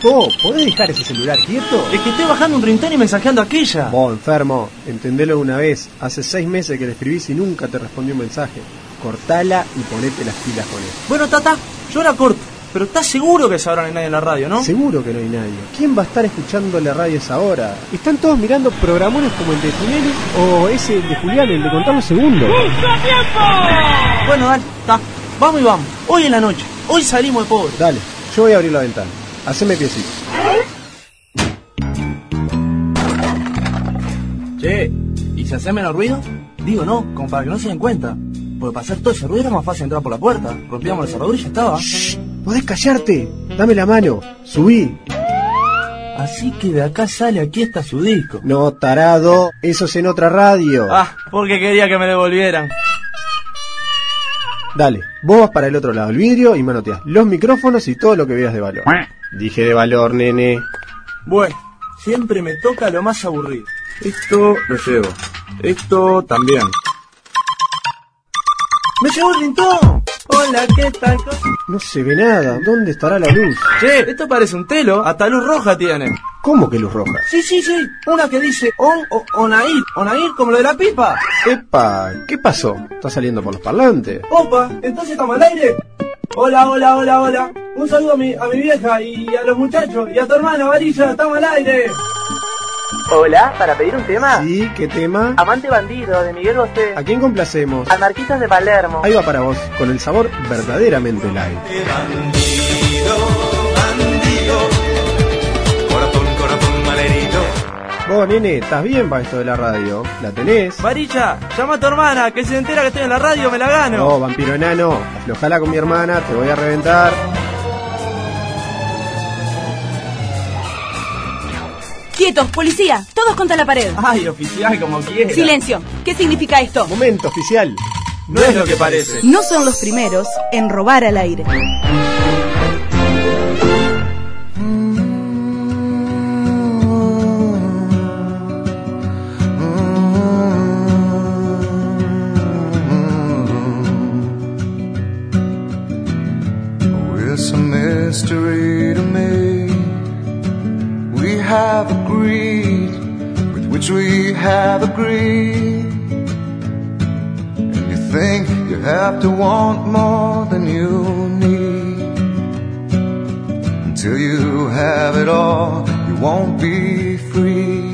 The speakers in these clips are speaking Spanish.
Po, ¿podés dejar ese celular quieto? Es que estoy bajando un rincón y mensajeando a aquella. Vos, enfermo, entendelo de una vez. Hace seis meses que le escribís y nunca te respondió un mensaje. Cortala y ponete las pilas con él. Bueno, Tata, yo la corto. Pero ¿estás seguro que sabrán en nadie en la radio, no? Seguro que no hay nadie. ¿Quién va a estar escuchando la radio a esa hora? Están todos mirando programones como el de Tinelli o ese de Julián, el de contar los segundos. Bueno, dale, está. Vamos y vamos. Hoy en la noche. Hoy salimos de pobre. Dale, yo voy a abrir la ventana. Haceme piecito. Che, ¿y si hace menos ruido? Digo, no, como para que no se den cuenta. Porque para hacer todo ese ruido era más fácil entrar por la puerta. Rompíamos el cerrador y ya estaba. ¿Podés callarte? Dame la mano. Subí. Así que de acá sale, aquí está su disco. No, tarado. Eso es en otra radio. Ah, porque quería que me devolvieran. Dale, vos vas para el otro lado del vidrio y manoteas los micrófonos y todo lo que veas de valor. Dije de valor, nene. Bueno, siempre me toca lo más aburrido. Esto lo llevo. Esto también. ¡Me llevo el rintón! Hola, ¿qué tal? No se ve nada. ¿Dónde estará la luz? Che, esto parece un telo. Hasta luz roja tiene. ¿Cómo que luz roja? Sí, sí, sí. Una que dice on o onair. Onair como lo de la pipa. Epa, ¿qué pasó? ¿Está saliendo por los parlantes? Opa, entonces estamos al aire. Hola, hola, hola, hola. Un saludo a mi, a mi vieja y a los muchachos y a tu hermana Varilla. Estamos al aire. Hola, para pedir un tema. Sí, ¿qué tema? Amante bandido de Miguel Bosé. ¿A quién complacemos? Anarquistas de Palermo. Ahí va para vos, con el sabor verdaderamente light. Vos, nene, ¿estás bien para esto de la radio? ¿La tenés? Varilla, llama a tu hermana, que se entera que estoy en la radio me la gano. No, vampiro enano, aflojala con mi hermana, te voy a reventar. Quietos, policía, todos contra la pared. Ay, oficial, como quiera. Silencio. ¿Qué significa esto? Momento, oficial. No es lo que parece. No son los primeros en robar al aire. Mystery to me. We have agreed with which we have agreed. And you think you have to want more than you need. Until you have it all, you won't be free.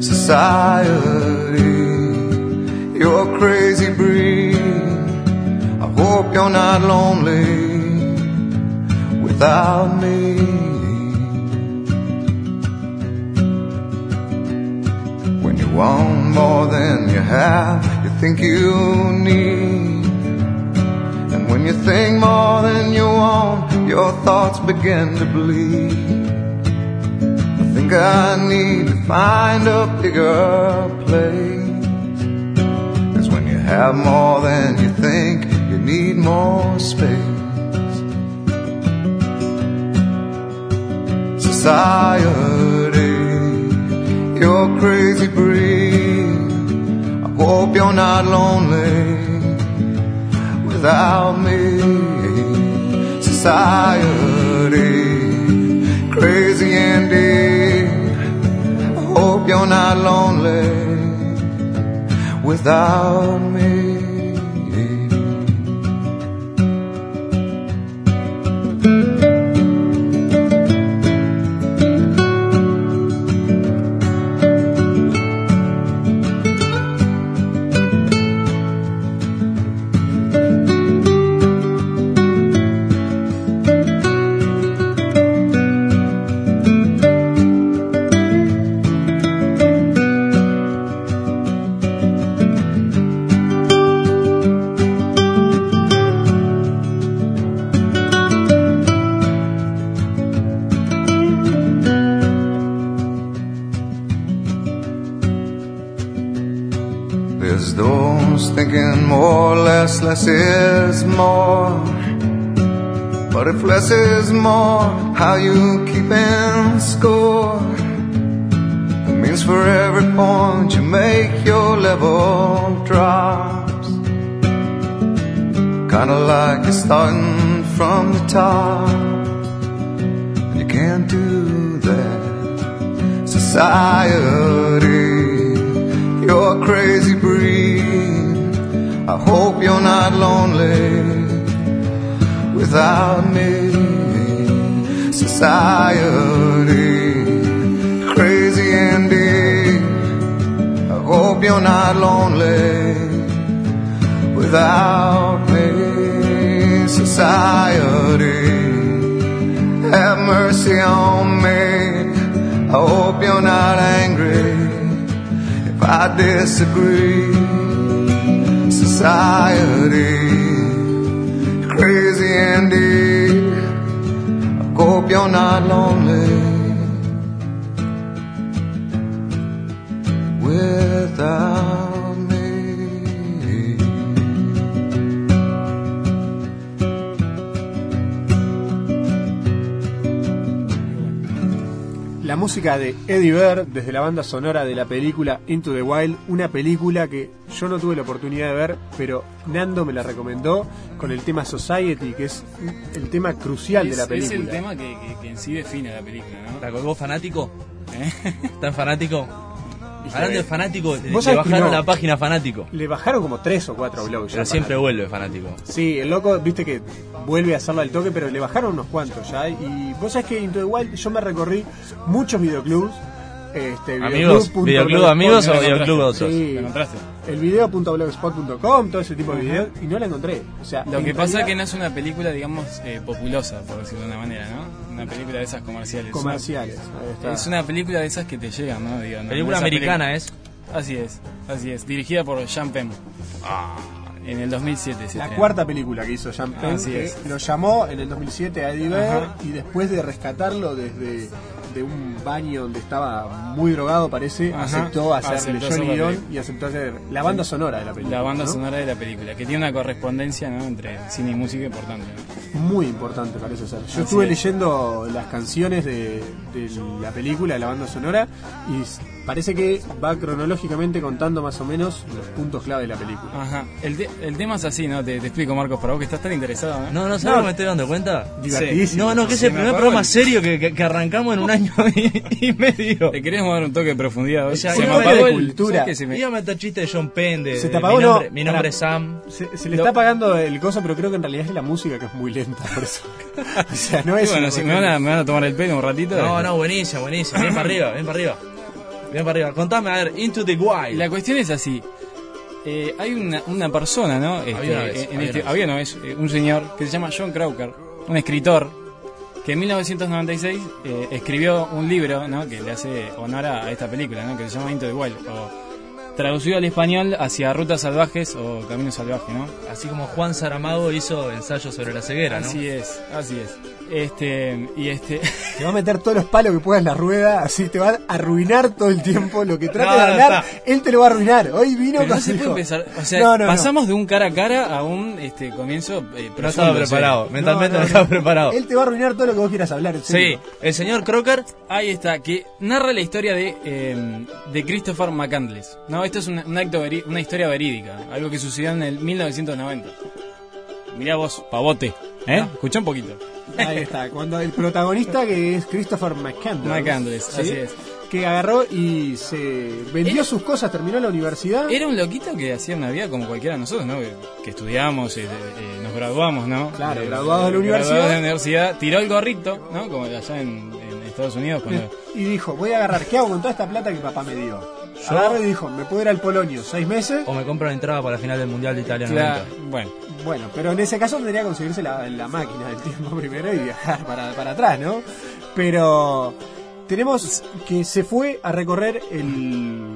Society, you're a crazy breed. Hope you're not lonely without me. When you want more than you have, you think you need. And when you think more than you want, your thoughts begin to bleed. I think I need to find a bigger place. Cause when you have more than you think, need more space. Society, you're crazy breed. I hope you're not lonely without me. Society, crazy indeed. I hope you're not lonely without me. Less, is more. But if less is more, how you keeping score? It means for every point you make, your level drops. Kinda like you're starting from the top. And you can't do that. Society, you're a crazy breed. I hope you're not lonely without me. Society, crazy indeed. I hope you're not lonely without me. Society, have mercy on me. I hope you're not angry if I disagree. Society, crazy indeed. I hope you're not lonely without me. La música de Eddie Vedder desde la banda sonora de la película Into the Wild, una película que yo no tuve la oportunidad de ver, pero Nando me la recomendó con el tema Society, que es el tema crucial de la Es- película. Es el tema que, que, que en sí define la película, ¿no? ¿La colgó fanático? ¿Eh? ¿Tan fanático? Hablando de fanático, le bajaron no. la página fanático. Le bajaron como tres o cuatro blogs. ya Pero siempre para- vuelve fanático. Sí, el loco, viste que vuelve a hacerlo al toque, pero le bajaron unos cuantos ya. Y vos sabés que Into the Wild yo me recorrí muchos videoclubs. Este, Amigos, videoclub.blogspot, videoclub amigos o ¿Lo videoclub. Sí. El video.blogspot.com, todo ese tipo de videos, y no la encontré. O sea, Lo que pasa es que no es una película, digamos, eh, populosa, por decirlo de una manera, ¿no? Una película de esas comerciales. Comerciales. ahí está. Es una película de esas que te llegan, ¿no? Digo, no- Película americana es. Así es, así es. Dirigida por Jean Penn. En el 2007 se La estrenó. cuarta película que hizo Jean Penn, Así que es. lo llamó en el 2007 a Eddie Ajá. y después de rescatarlo desde de un baño donde estaba muy drogado, parece, Ajá. aceptó Johnny hacer la guion y aceptó hacer la banda sonora de la película. La banda ¿no? sonora de la película, que tiene una correspondencia ¿no? entre cine y música importante. ¿no? Muy importante parece ser. Yo Así estuve es. leyendo las canciones de, de la película, de la banda sonora, y parece que va cronológicamente contando más o menos los puntos clave de la película. Ajá. El, te- el tema es así, ¿no? Te, te explico, Marcos, para vos que estás tan interesado, ¿no? No, no, ¿sabes No. me estoy dando cuenta? Divertidísimo. No, no, que es Se el me primer programa el- serio que, que- que arrancamos en un año y, y medio. Te queremos dar un toque de profundidad. O sea, se me iba a apagó de el cultura. ¿sabes qué? Se me- meter chiste de John Penn, de, Se te de apagó, mi no. nombre, mi nombre Pará. es Sam. Se, se le está apagando el coso, pero creo que en realidad es la música que es muy lenta, por eso. o sea, no Y es. bueno, una si me van, a, me van a tomar el pelo un ratito. No, eh. no, buenísimo, buenísimo. Bien para arriba, bien para arriba. Bien para arriba. Contame, a ver, Into the Wild. la cuestión es así. Eh, hay una, una persona, ¿no? Este, Había una vez, en había este- una vez. había no, es un señor que se llama John Crowker, un escritor, que en 1996 eh, escribió un libro, ¿no? Que le hace honor a, esta película, ¿no? Que se llama Into the Wild, o traducido al español hacia Rutas Salvajes o Camino Salvaje, ¿no? Así como Juan Saramago hizo ensayos sobre la ceguera, ¿no? Así es, así es. Este, y este... Te va a meter todos los palos que puedas en la rueda, así te va a arruinar todo el tiempo. Lo que trate No, de no, hablar, él te lo va a arruinar. Hoy vino Pero no con- se puede empezar, o sea, No, no, no. pasamos de un cara a cara a un este comienzo eh, No estaba profundo, o sea, preparado, mentalmente no, no, no. estaba preparado. Él te va a arruinar todo lo que vos quieras hablar. en Sí, el señor Crocker Ahí está, que narra la historia de, eh, de Christopher McCandless. No, esto es un acto veri- una historia verídica, algo que sucedió en el 1990. Mirá vos, pavote, ¿eh? Escuchá un poquito. Ahí está. Cuando el protagonista, que es Christopher McCandless. McCandless, ¿sí? así es. Que agarró y se vendió Era- sus cosas, terminó la universidad. Era un loquito que hacía una vida como cualquiera de nosotros, ¿no? Que, que estudiamos, eh, eh, nos graduamos, ¿no? Claro, Eh, graduados de la universidad. graduados de la universidad, tiró el gorrito, ¿no? Como allá en, en Estados Unidos. Cuando, Y dijo, voy a agarrar, ¿qué hago con toda esta plata que papá me dio? Agarró y dijo, me puedo ir al Polonio seis meses. o me compra la entrada para la final del Mundial de Italia Claro, 90. bueno, Bueno, pero en ese caso tendría que conseguirse la, la máquina del tiempo primero y viajar para, para atrás, ¿no? Pero tenemos que se fue a recorrer el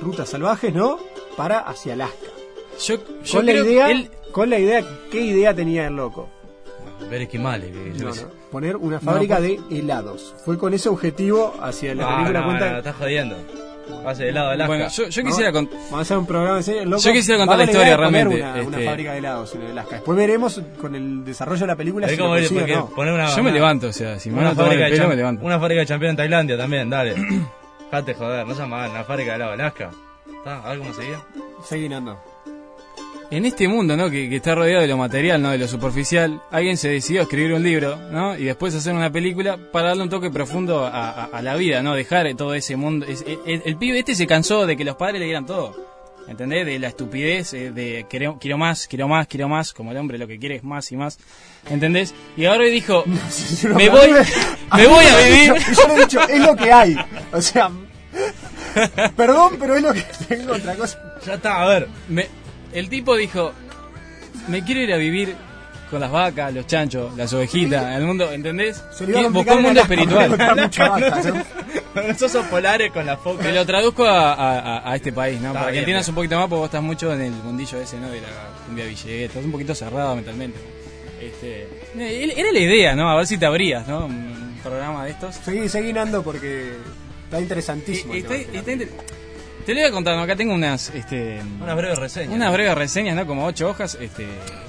Rutas Salvajes, ¿no? Para hacia Alaska. yo, yo Con la idea, que él... con la idea, ¿qué idea tenía el loco? Ver esquimales, yo No, poner una fábrica pues- de helados. Fue con ese objetivo hacia la Ah, película cuenta. no, estás jodiendo. Hace helado de Alaska. Bueno, yo, yo No, quisiera... cont- Vamos a hacer un programa en serio. loco. Yo quisiera contar la historia de realmente, Una, una este- fábrica de helados en Alaska. Después veremos con el desarrollo de la película si lo no. poner una, Yo me una- levanto, o sea, si me van Una a tomar fábrica, el de pelo, me levanto. una fábrica de champión en Tailandia también, dale. Jate joder, no seas mal, una fábrica de helado de Alaska. ¿Está? ¿A ver cómo seguía? Seguí, Nando. En este mundo, ¿no? Que, que está rodeado de lo material, ¿no? De lo superficial, alguien se decidió a escribir un libro, ¿no? Y después hacer una película para darle un toque profundo a, a- a la vida, ¿no? Dejar todo ese mundo. es- el, el pibe este se cansó de que los padres le dieran todo. ¿Entendés? De la estupidez, eh, de quiero, quiero más, quiero más, quiero más, como el hombre lo que quiere es más y más. ¿Entendés? Y ahora dijo, No, me a voy, me voy a vivir. dicho- yo le he dicho, es lo que hay. O sea, perdón, pero es lo que tengo otra cosa. Ya está, a ver. Me- el tipo dijo, me quiero ir a vivir con las vacas, los chanchos, las ovejitas, el mundo, ¿entendés? Buscó un mundo espiritual. porque encontrar mucha vaca, ¿no? Los osos polares con la foca. Te lo traduzco a, a- a- a este país, ¿no? Está Para que entiendas un poquito más, porque vos estás mucho en el mundillo ese, ¿no? De la cumbia Villegas, estás un poquito cerrado mentalmente. Este, eh, era la idea, ¿no? A ver si te abrías, ¿no? Un programa de estos. Seguí, seguí Nando porque está interesantísimo. Y- el tema está- este. está te lo voy a contar, ¿no? Acá tengo unas, este, Una breve reseña. unas breves reseñas, ¿no? Como ocho hojas, este...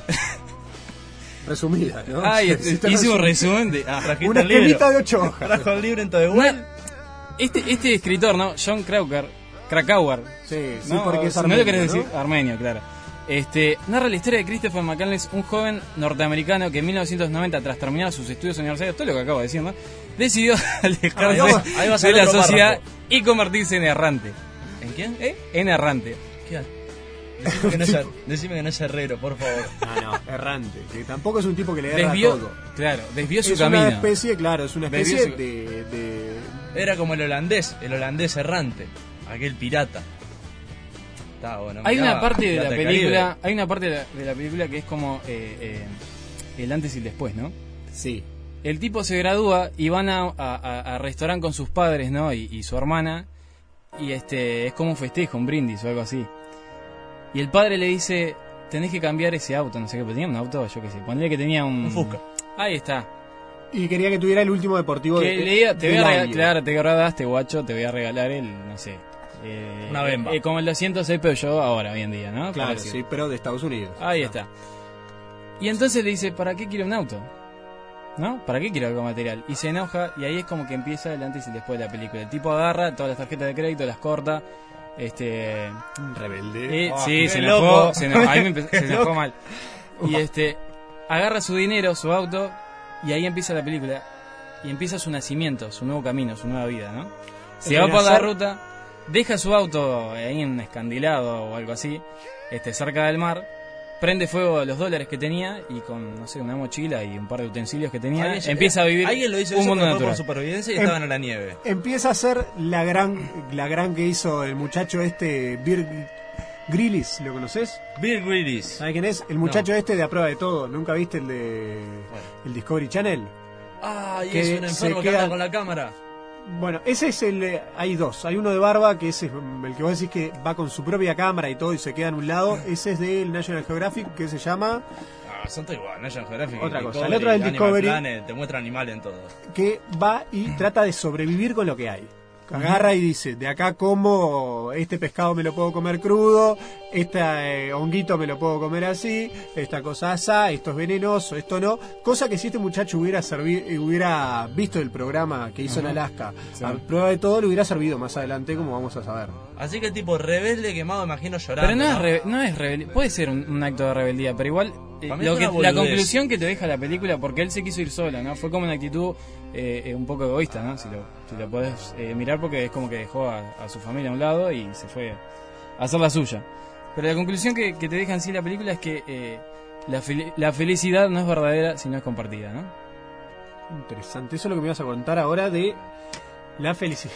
Resumida, ¿no? Ay, este, hice un resumen de... ah. Una esquemita de ocho hojas. Trajo el libro en todo de Una- este, este escritor, ¿no? John Krakauer, Krakauer, Sí, sí, ¿no? porque es armenio, no lo querés ¿no? decir, armenio, claro. Este, narra la historia de Christopher McCandless, un joven norteamericano que en 1990, tras terminar sus estudios universitarios, todo lo que acabo de decir, ¿no? Decidió alejarse Ahí vamos- ahí vas a de la sociedad párrafo. y convertirse en errante. ¿En quién? ¿Eh? En errante. ¿Qué? Decime que, no es, decime que no es herrero, por favor. No, no, errante. Que tampoco es un tipo que le erra Desvió, todo. claro, desvió su es camino. una especie, claro, es una especie su- de, de- Era como el holandés, el holandés errante. Aquel pirata. Está bueno. Hay mirá, una parte de la película, Caribe. hay una parte de la, de la película que es como eh, eh, el antes y el después, ¿no? Sí. El tipo se gradúa y van a, a, a- a restaurante con sus padres, ¿no? Y, y su hermana. Y este es como un festejo, un brindis o algo así. Y el padre le dice, tenés que cambiar ese auto, no sé qué, pero tenía un auto, yo qué sé, ponle que tenía un... Un Fusca. Ahí está. Y quería que tuviera el último deportivo Que de, le diga, te voy a regalar, claro, te agradaste, guacho, te voy a regalar el, no sé... eh, Una Bemba. eh, como el 206 Peugeot ahora, hoy en día, ¿no? Claro, sí, pero de Estados Unidos. Ahí Ah. está. Y entonces le dice, ¿para qué quiero un auto? ¿No? ¿Para qué quiero algo material? Y se enoja y ahí es como que empieza el antes y después de la película. El tipo agarra todas las tarjetas de crédito, las corta. Este... Rebelde. eh, Ah, sí, se loco. enojó, se enojó, ahí me se enojó mal. Y este... Agarra su dinero, su auto, y ahí empieza la película. Y empieza su nacimiento, su nuevo camino, su nueva vida, ¿no? Se va por la ruta, deja su auto ahí en un escandilado o algo así, este, cerca del mar, prende fuego a los dólares que tenía y con, no sé, una mochila y un par de utensilios que tenía, Alguien- empieza a vivir Alguien lo hizo un eso, mundo por natural. supervivencia y Em- estaban en la nieve. Empieza a ser la gran, la gran que hizo el muchacho este, Birg Grillis, ¿lo conoces? Bill Willis. ¿Sabes quién es? El muchacho este de A Prueba de Todo. ¿Nunca viste el de el Discovery Channel? Ah, y Que es un enfermo se que queda- anda con la cámara. Bueno, ese es el. eh, Hay dos. Hay uno de barba, que ese es el que vos decís que va con su propia cámara y todo y se queda en un lado. Ese es del National Geographic, que se llama. Ah, son todos igual, National Geographic. Otra cosa. El otro es el Animal Discovery. Planet, te muestra animales en todo. que va y trata de sobrevivir con lo que hay. Agarra y dice, de acá como este pescado me lo puedo comer crudo, este honguito me lo puedo comer así, esta cosa asá, esto es venenoso, esto no. Cosa que si este muchacho hubiera servi- eh, hubiera visto el programa que hizo en Alaska, a prueba de todo, le hubiera servido más adelante, como vamos a saber. Así que el tipo rebelde quemado, imagino llorando. Pero no es, no es puede ser un, un acto de rebeldía, pero igual eh, lo que- la conclusión que te deja la película, porque él se quiso ir solo, ¿no? Fue como una actitud eh, eh, un poco egoísta, ¿no? Si lo, si lo podés eh, mirar, porque es como que dejó a, a su familia a un lado y se fue a hacer la suya. Pero la conclusión que, que te deja en sí la película es que eh, la, fel- la felicidad no es verdadera si no es compartida, ¿no? Interesante, eso es lo que me vas a contar ahora de la felicidad.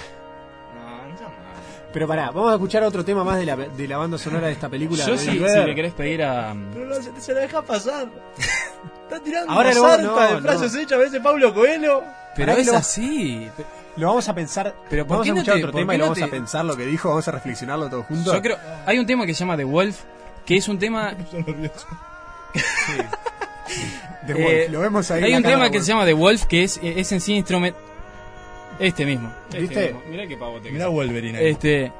Pero pará, vamos a escuchar otro tema más de la, de la banda sonora de esta película. Yo de si, le querés pedir a... Pero no, se, se la deja pasar. Está tirando Ahora una no, sarta no, de frases no. hechas, a veces Pablo Coelho. Pero es lo- así. Lo vamos a pensar, Pero ¿por vamos qué a no escuchar te- otro tema y lo no vamos a pensar lo que dijo, vamos a reflexionarlo todos juntos. Yo creo... Hay un tema que se llama The Wolf, que es un tema De Eh, Wolf, lo vemos ahí. Hay un tema que se llama The Wolf, que es, es en sí instrumento. Este mismo. Este ¿Viste? mismo. Mirá qué pavote que Mirá. Wolverine. ahí. Este.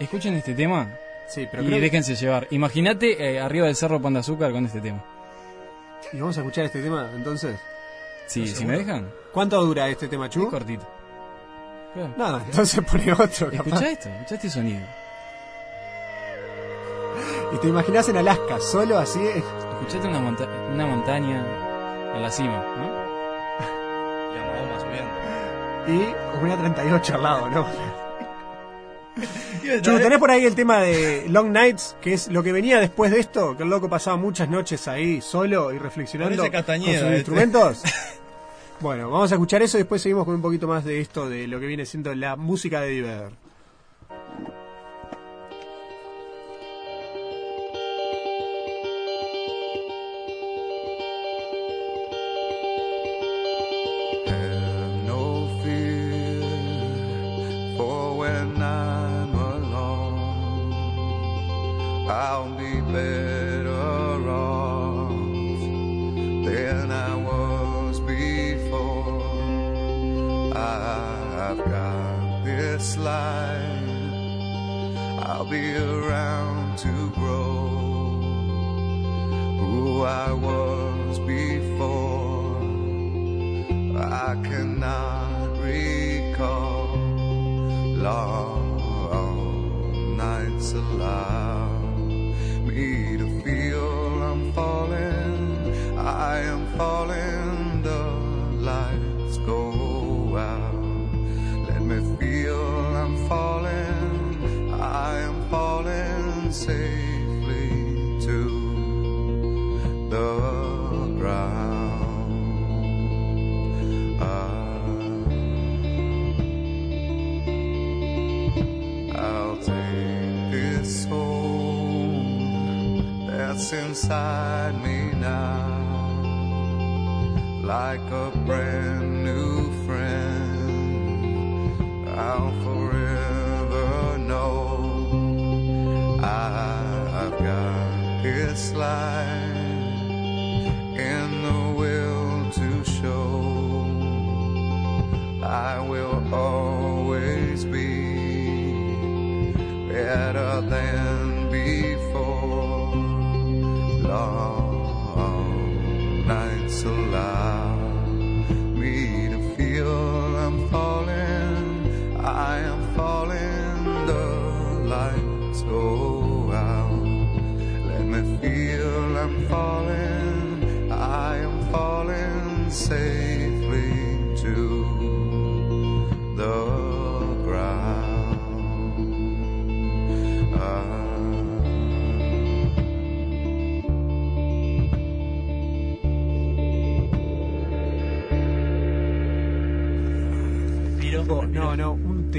Escuchen este tema Sí, pero y creo que- déjense llevar. Imagínate eh, arriba del cerro Pan de Azúcar con este tema. Y vamos a escuchar este tema, entonces. Sí, si me dejan. ¿Cuánto dura este tema, Es Chu? cortito. Claro. Nada, entonces pone otro. capaz. Escucha esto, escucha este sonido. Y te imaginas en Alaska, solo así. Escuchate una, monta- una montaña en la cima, ¿no? Y una 38 al lado, ¿no? Chu, ¿tenés por ahí el tema de Long Nights? Que es lo que venía después de esto, que el loco pasaba muchas noches ahí solo y reflexionando con sus este. instrumentos. Bueno, vamos a escuchar eso y después seguimos con un poquito más de esto, de lo que viene siendo la música de Diver.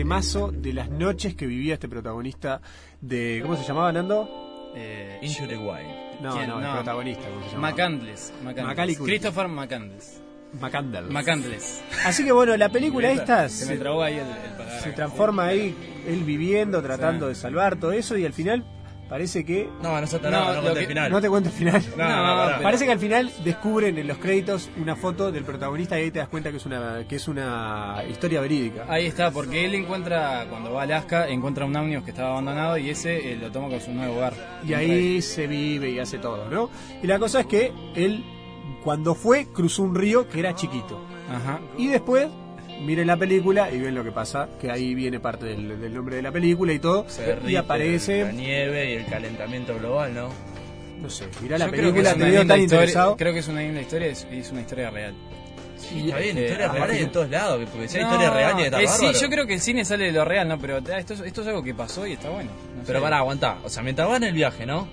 Temazo de las noches que vivía este protagonista de. ¿Cómo se llamaba, Nando? Eh, Into the Wild. No, ¿Quién? no, el No. protagonista, ¿cómo se? McCandless. McCandless. Christopher McCandless. McCandless. McCandless. Así que bueno, la película esta Se me se, trabó ahí el, el paladar. se transforma ahí, él viviendo, tratando Sí. de salvar todo eso y al final parece que... No, no se No, no, no, lo conté que- el final. No te cuento el final. No, no, No. Parece que al final descubren en los créditos una foto del protagonista y ahí te das cuenta que es una que es una historia verídica. Ahí está, porque él encuentra, cuando va a Alaska, encuentra un ómnibus que estaba abandonado y ese eh, lo toma con su nuevo hogar. Y ahí se vive y hace todo, ¿no? Y la cosa es que él, cuando fue, cruzó un río que era chiquito. Ajá. Y después, miren la película y ven lo que pasa, que ahí viene parte del, del nombre de la película y todo. Se y derrite La aparece, nieve y el calentamiento global, ¿no? no sé, mirá la Yo película, es te una veo tan historia- interesado. Creo que es una linda historia, es, es una historia real. Sí, está bien, eh, historias a reales ver, en todos lados, porque si hay No, historias reales está eh, Sí, yo creo que el cine sale de lo real, ¿no? Pero ah, esto, es- esto es algo que pasó y está bueno. no Pero sé. para aguantar, o sea, mientras va en el viaje, ¿no?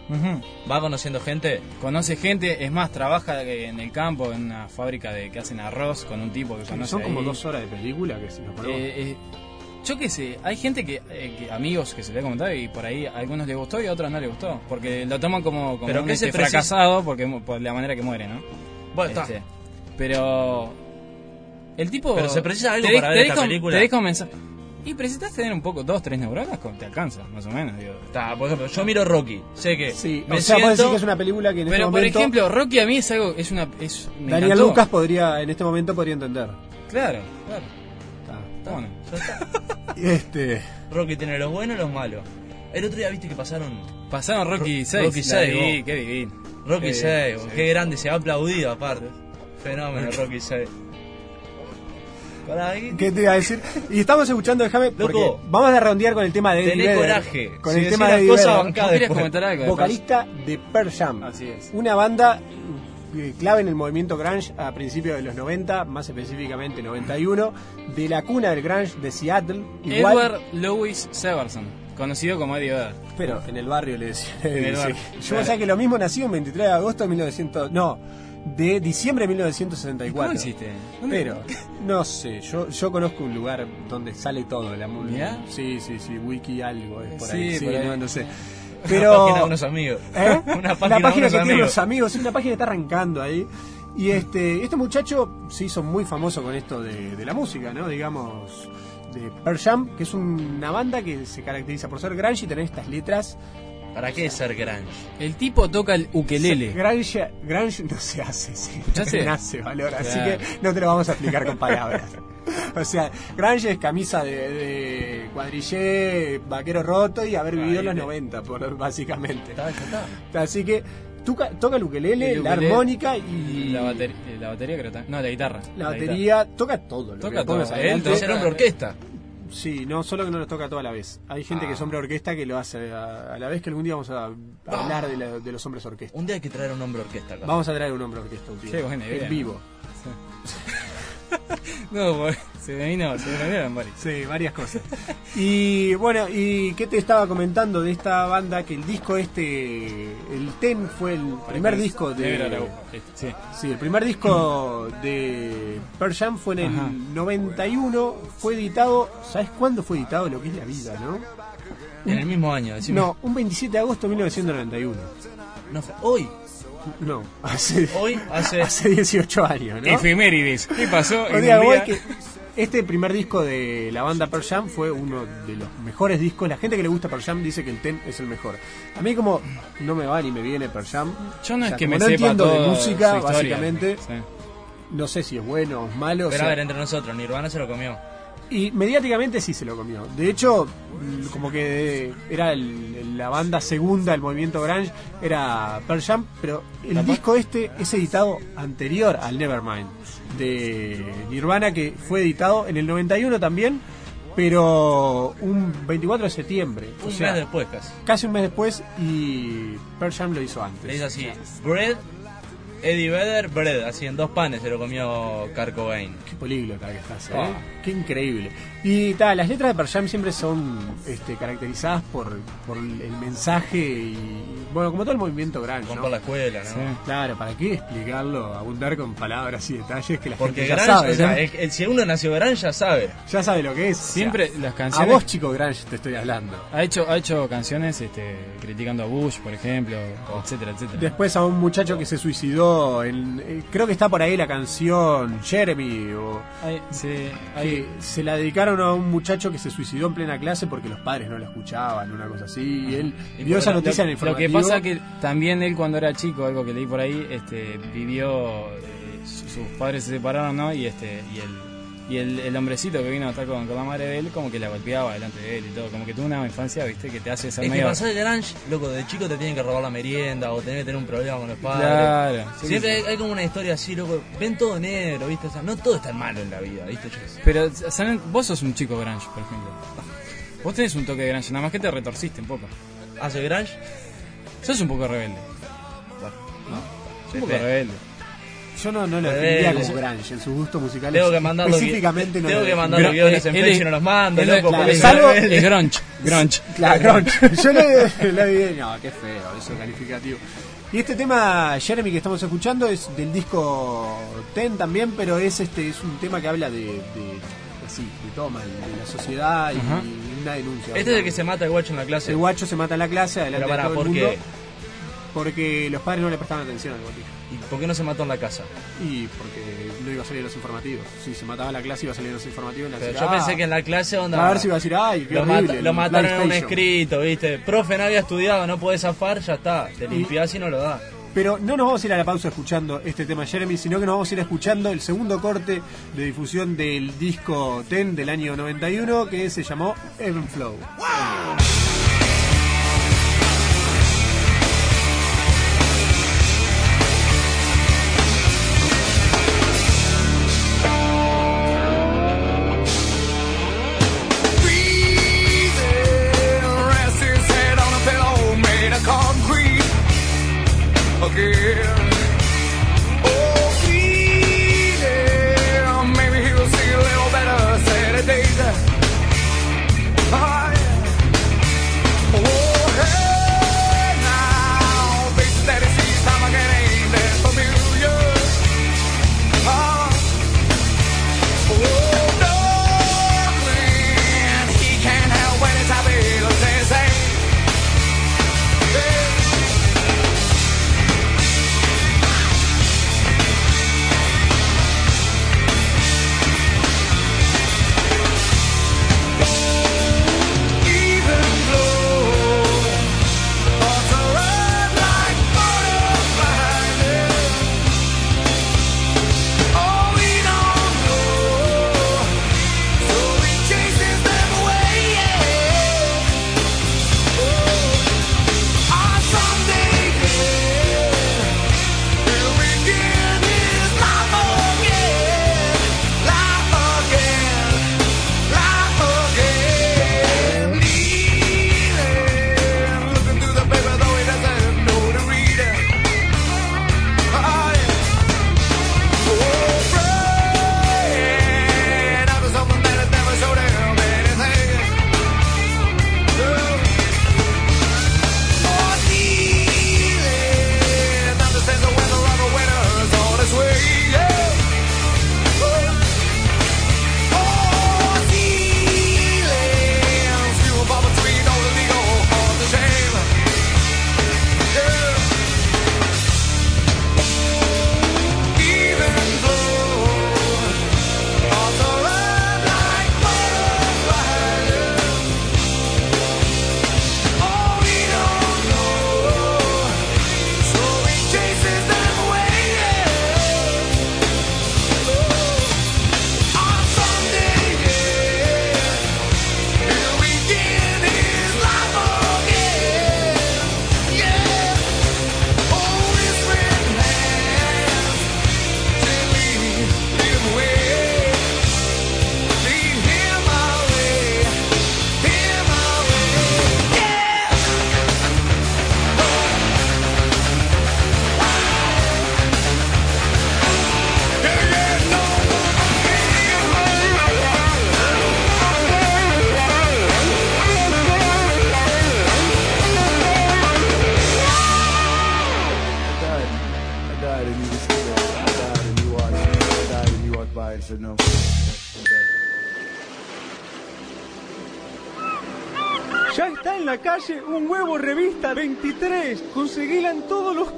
Va conociendo gente. Conoce gente, es más, trabaja en el campo, en una fábrica de que hacen arroz con un tipo que Sí, conoce son como ahí. dos horas de película que si nos ponemos- Eh, eh, yo qué sé, hay gente que, eh, que- amigos que se le ha comentado y por ahí a algunos les gustó y a otros no les gustó. Porque lo toman como, como Pero un ¿qué se este, fracasado porque, mu- por la manera que muere, ¿no? Bueno, está. Pero el tipo... Pero se precisa algo te para te ver esta película. Te deja un mensaje. Y necesitas tener un poco, dos, tres neuronas, te alcanza, más o menos. Digo. Está, por ejemplo, yo miro Rocky, sé que Sí, me o sea, puedo decir siento- que es una película que en Pero este por momento ejemplo, Rocky a mí es algo, es una... Es, me Daniel encantó. Lucas podría, en este momento podría entender. Claro, claro. Está. Está bueno. ya está. Este, Rocky tiene los buenos y los malos. El otro día viste que pasaron Pasaron Rocky Ro- 6. Rocky la 6, vi, vos. qué divino. Rocky Eh, 6, sí. qué grande, se ha aplaudido aparte. Fenómeno Rocky 6. Pará, ahí. ¿Qué te iba a decir? Y estamos escuchando, déjame, porque Loco. vamos a redondear con el tema de Eddie Tené Vedder, coraje. Con Si el tema de Eddie cosas, Vedder, vocalista de Pearl Jam. Así es. Una banda eh, clave en el movimiento grunge a principios de los 90, más específicamente 91, de la cuna del grunge de Seattle. Igual, Edward Louis Severson, conocido como Eddie Vedder. pero en el barrio le decía. En el sí. barrio, Yo claro. sé que lo mismo nació un 23 de agosto de 1900, no, de diciembre de ¿Cómo 1964. hiciste? ¿Dónde- Pero, no sé, yo, yo conozco un lugar donde sale todo la música. Sí, sí, sí, wiki algo es por Sí, ahí. Sí, por ahí. No, no sé. Una Pero. página de unos amigos. ¿Eh? Una la página, que unos tiene los amigos, sí, una página que está arrancando ahí. Y este, este muchacho se hizo muy famoso con esto de, de la música, ¿no? Digamos, de Pearl Jam, que es una banda que se caracteriza por ser grunge y tener estas letras. ¿Para qué ser grunge? El tipo toca el ukelele. Grunge, grunge no se hace, sí. ¿Escuchaste? Nace, valor. Así que no te lo vamos a explicar con palabras. O sea, grunge es camisa de, de cuadrillé, vaquero roto y haber vivido en los Ahí, 90, por, básicamente. Está, ya está. Así que toca, toca el ukelele, El la armónica Y la, bater- la batería creo que está- No, la guitarra. la guitarra. batería, toca todo. Lo Toca que todo. Él Es el hombre orquesta. Sí, no, solo que no lo toca todo a la vez. Hay gente Ah. que es hombre orquesta que lo hace a, a la vez que algún día vamos a hablar de, la- de los hombres orquesta. Un día hay que traer un hombre orquesta acá. Vamos a traer un hombre orquesta un día. Qué buena idea. En vivo. No, porque se me vino, se me vinieron varios. Sí, varias cosas. Y bueno, ¿y qué te estaba comentando de esta banda? Que el disco este, el Ten fue el primer disco de... Este, Sí. Sí, el primer disco de Pearl Jam fue en el Ajá. 91, fue editado, ¿sabes cuándo fue editado? Lo que es la vida, ¿no? En el mismo año, decime. No, un 27 de agosto de 1991. No Hoy. No, hace, Hoy hace. hace 18 años, ¿no? Efemérides. ¿Qué pasó? O sea, que este primer disco de la banda Pearl Jam fue uno de los mejores discos. La gente que le gusta Pearl Jam dice que el Ten es el mejor. A mí como no me va ni me viene Pearl Jam. Yo no o es que me no sepa entiendo de música, historia. básicamente. Sí. No sé si es bueno o malo. o Pero sea, a ver, entre nosotros, Nirvana se lo comió. Y mediáticamente sí se lo comió. De hecho, mm, como que era el- la banda segunda del movimiento grunge, era Pearl Jam, pero el disco este es editado anterior al Nevermind de Nirvana, que fue editado en el 91 también, pero un 24 de septiembre. Un o sea, mes después casi. casi un mes después y Pearl Jam lo hizo antes. Le dice así: Bread, Eddie Vedder, Bread. Así en dos panes se lo comió Kurt Cobain. Qué políglota que estás, ¿eh? Ah. Qué increíble. Y ta, las letras de Pearl Jam siempre son este, caracterizadas por, por el mensaje y, bueno, como todo el movimiento grunge, Van ¿no? por la escuela, ¿no? Sí. Claro, ¿para qué explicarlo? Abundar con palabras y detalles que la Porque gente ya grunge, sabe, o sea, ¿no? el- el- si uno nació grunge ya sabe. Ya sabe lo que es. o sea, Siempre las a canciones. vos, chico grunge, te estoy hablando. Ha hecho, ha hecho canciones este, criticando a Bush, por ejemplo, etcétera, etcétera. Después a un muchacho que se suicidó, creo que está por ahí la canción Jeremy, o sí, hay- que se la dedicaron a un muchacho que se suicidó en plena clase porque los padres no lo escuchaban, una cosa así, y él Y vio esa lo- noticia en el Lo que pasa que también él cuando era chico, algo que leí por ahí, este, vivió, eh, su- sus padres se separaron, ¿no? Y este, y el, y el, el hombrecito que vino a estar con, con la madre de él, como que la golpeaba delante de él y todo, como que tuvo una infancia, viste, que te hace ser Es que medio. para ser grunge, loco, de chico te tienen que robar la merienda o tenés que tener un problema con los padres. Claro. sí, Siempre sí. hay, hay como una historia así, loco. Ven todo negro, ¿viste? O sea, no todo es tan malo en la vida, ¿viste? Yo. Pero ¿saben? vos sos un chico grunge, por ejemplo. Vos tenés un toque de grunge, nada más que te retorciste un poco. ¿Hace grunge? Sos un poco rebelde. Bueno, Sos un poco rebelde. Yo no, no lo definiría como grunge en sus gustos musicales. Tengo que mandar los, específicamente no tengo que mandar los guiones en Facebook es- y no los mando, él loco. es- es salvo-. Es grunge, grunge. Claro, grunge. Yo le, le no, qué feo, eso calificativo. Y este tema, Jeremy, que estamos escuchando, es del disco Ten también, pero es este es un tema que habla de, de así, de todo mal, de la sociedad y Ajá. una denuncia. Este es el que se mata el guacho en la clase. El guacho se mata en la clase, adelante Pero de pará, todo el ¿por mundo, qué? porque los padres no le prestaban atención al botija. ¿Y por qué no se mató en la casa? Y porque no iba a salir en los informativos. Si se mataba en la clase, iba a salir en los informativos. y la Pero yo "Ah". pensé que en la clase onda. A ver si iba a decir, ay, qué lo, horrible, mataron en un PlayStation". escrito, ¿viste? Profe, no había estudiado, no podés zafar, ya está. Te limpiás y no lo da. Pero no nos vamos a ir a la pausa escuchando este tema Jeremy, sino que nos vamos a ir escuchando el segundo corte de difusión del disco Ten del año 91 que se llamó Even Flow. right,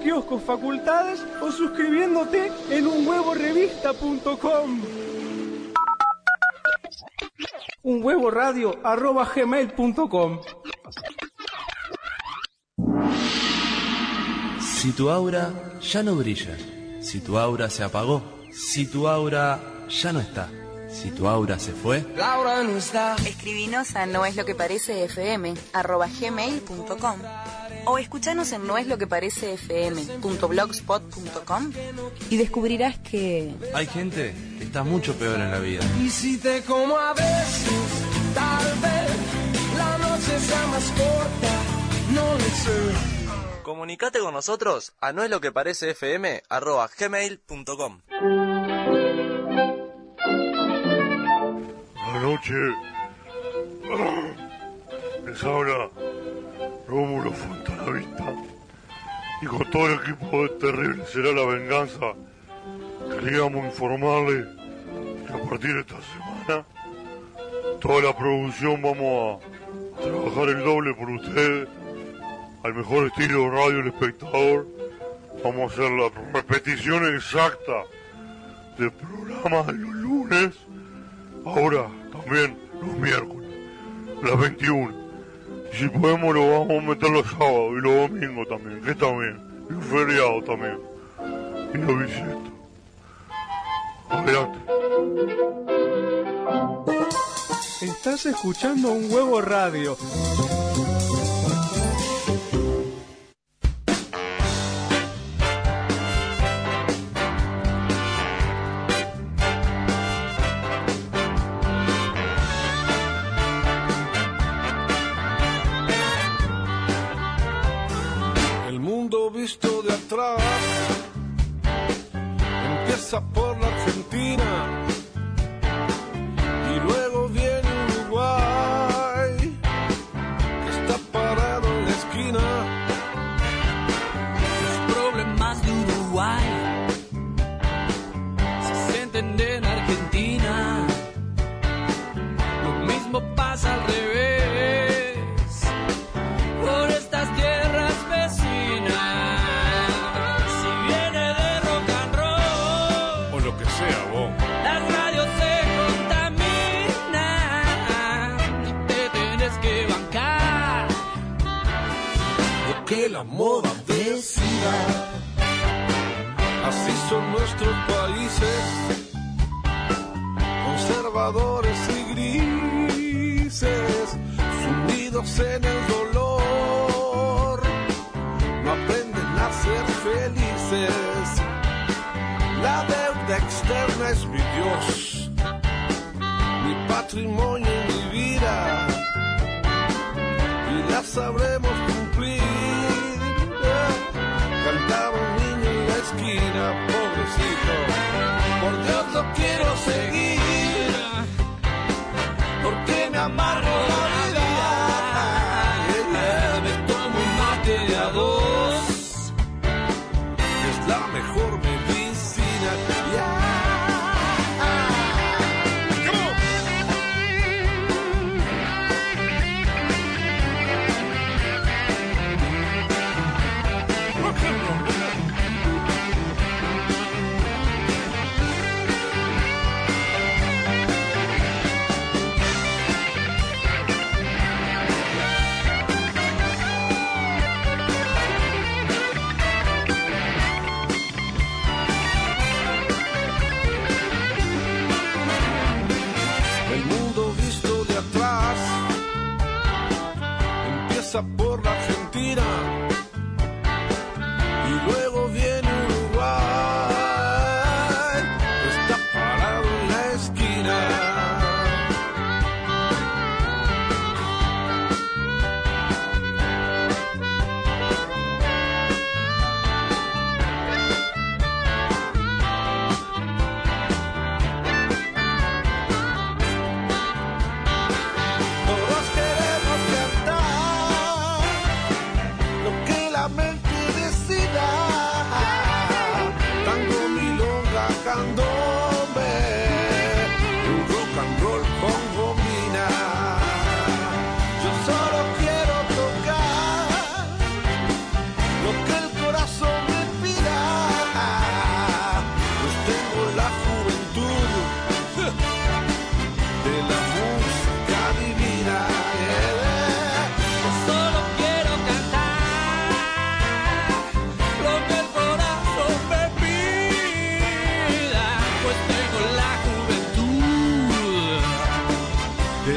kioscos facultades o suscribiéndote en unhuevorevista.com. Un huevo radio arroba gmail.com. Si tu aura ya no brilla, si tu aura se apagó, si tu aura ya no está, si tu aura se fue, Laura no está. Escribinos a no es lo que parece fm arroba gmail.com o escuchanos en no es lo que parece fm.blogspot.com y descubrirás que hay gente que está mucho peor en la vida. Y si te como a veces, tal vez la noche sea más corta, no lo sé. Comunicate con nosotros a no es lo que parece fm arroba gmail.com. Buenas noches. Les habla Rómulo Y con todo el equipo de Terrible será la venganza. Queríamos informarles que a partir de esta semana, toda la producción vamos a trabajar el doble por ustedes. Al mejor estilo Radio El Espectador. Vamos a hacer la repetición exacta del programa de los lunes. Ahora también los miércoles, las 21. Si podemos lo vamos a meter los sábados y los domingos también, que bien. Y un feriado también. Y los bisietos. Adelante. Estás escuchando un huevo radio. Visto de atrás. Empieza por la Argentina la moda decida. Así son nuestros países, conservadores y grises, sumidos en el dolor, no aprenden a ser felices. La deuda externa es mi Dios, mi patrimonio y mi vida y la sabremos quiero seguir, porque me amargo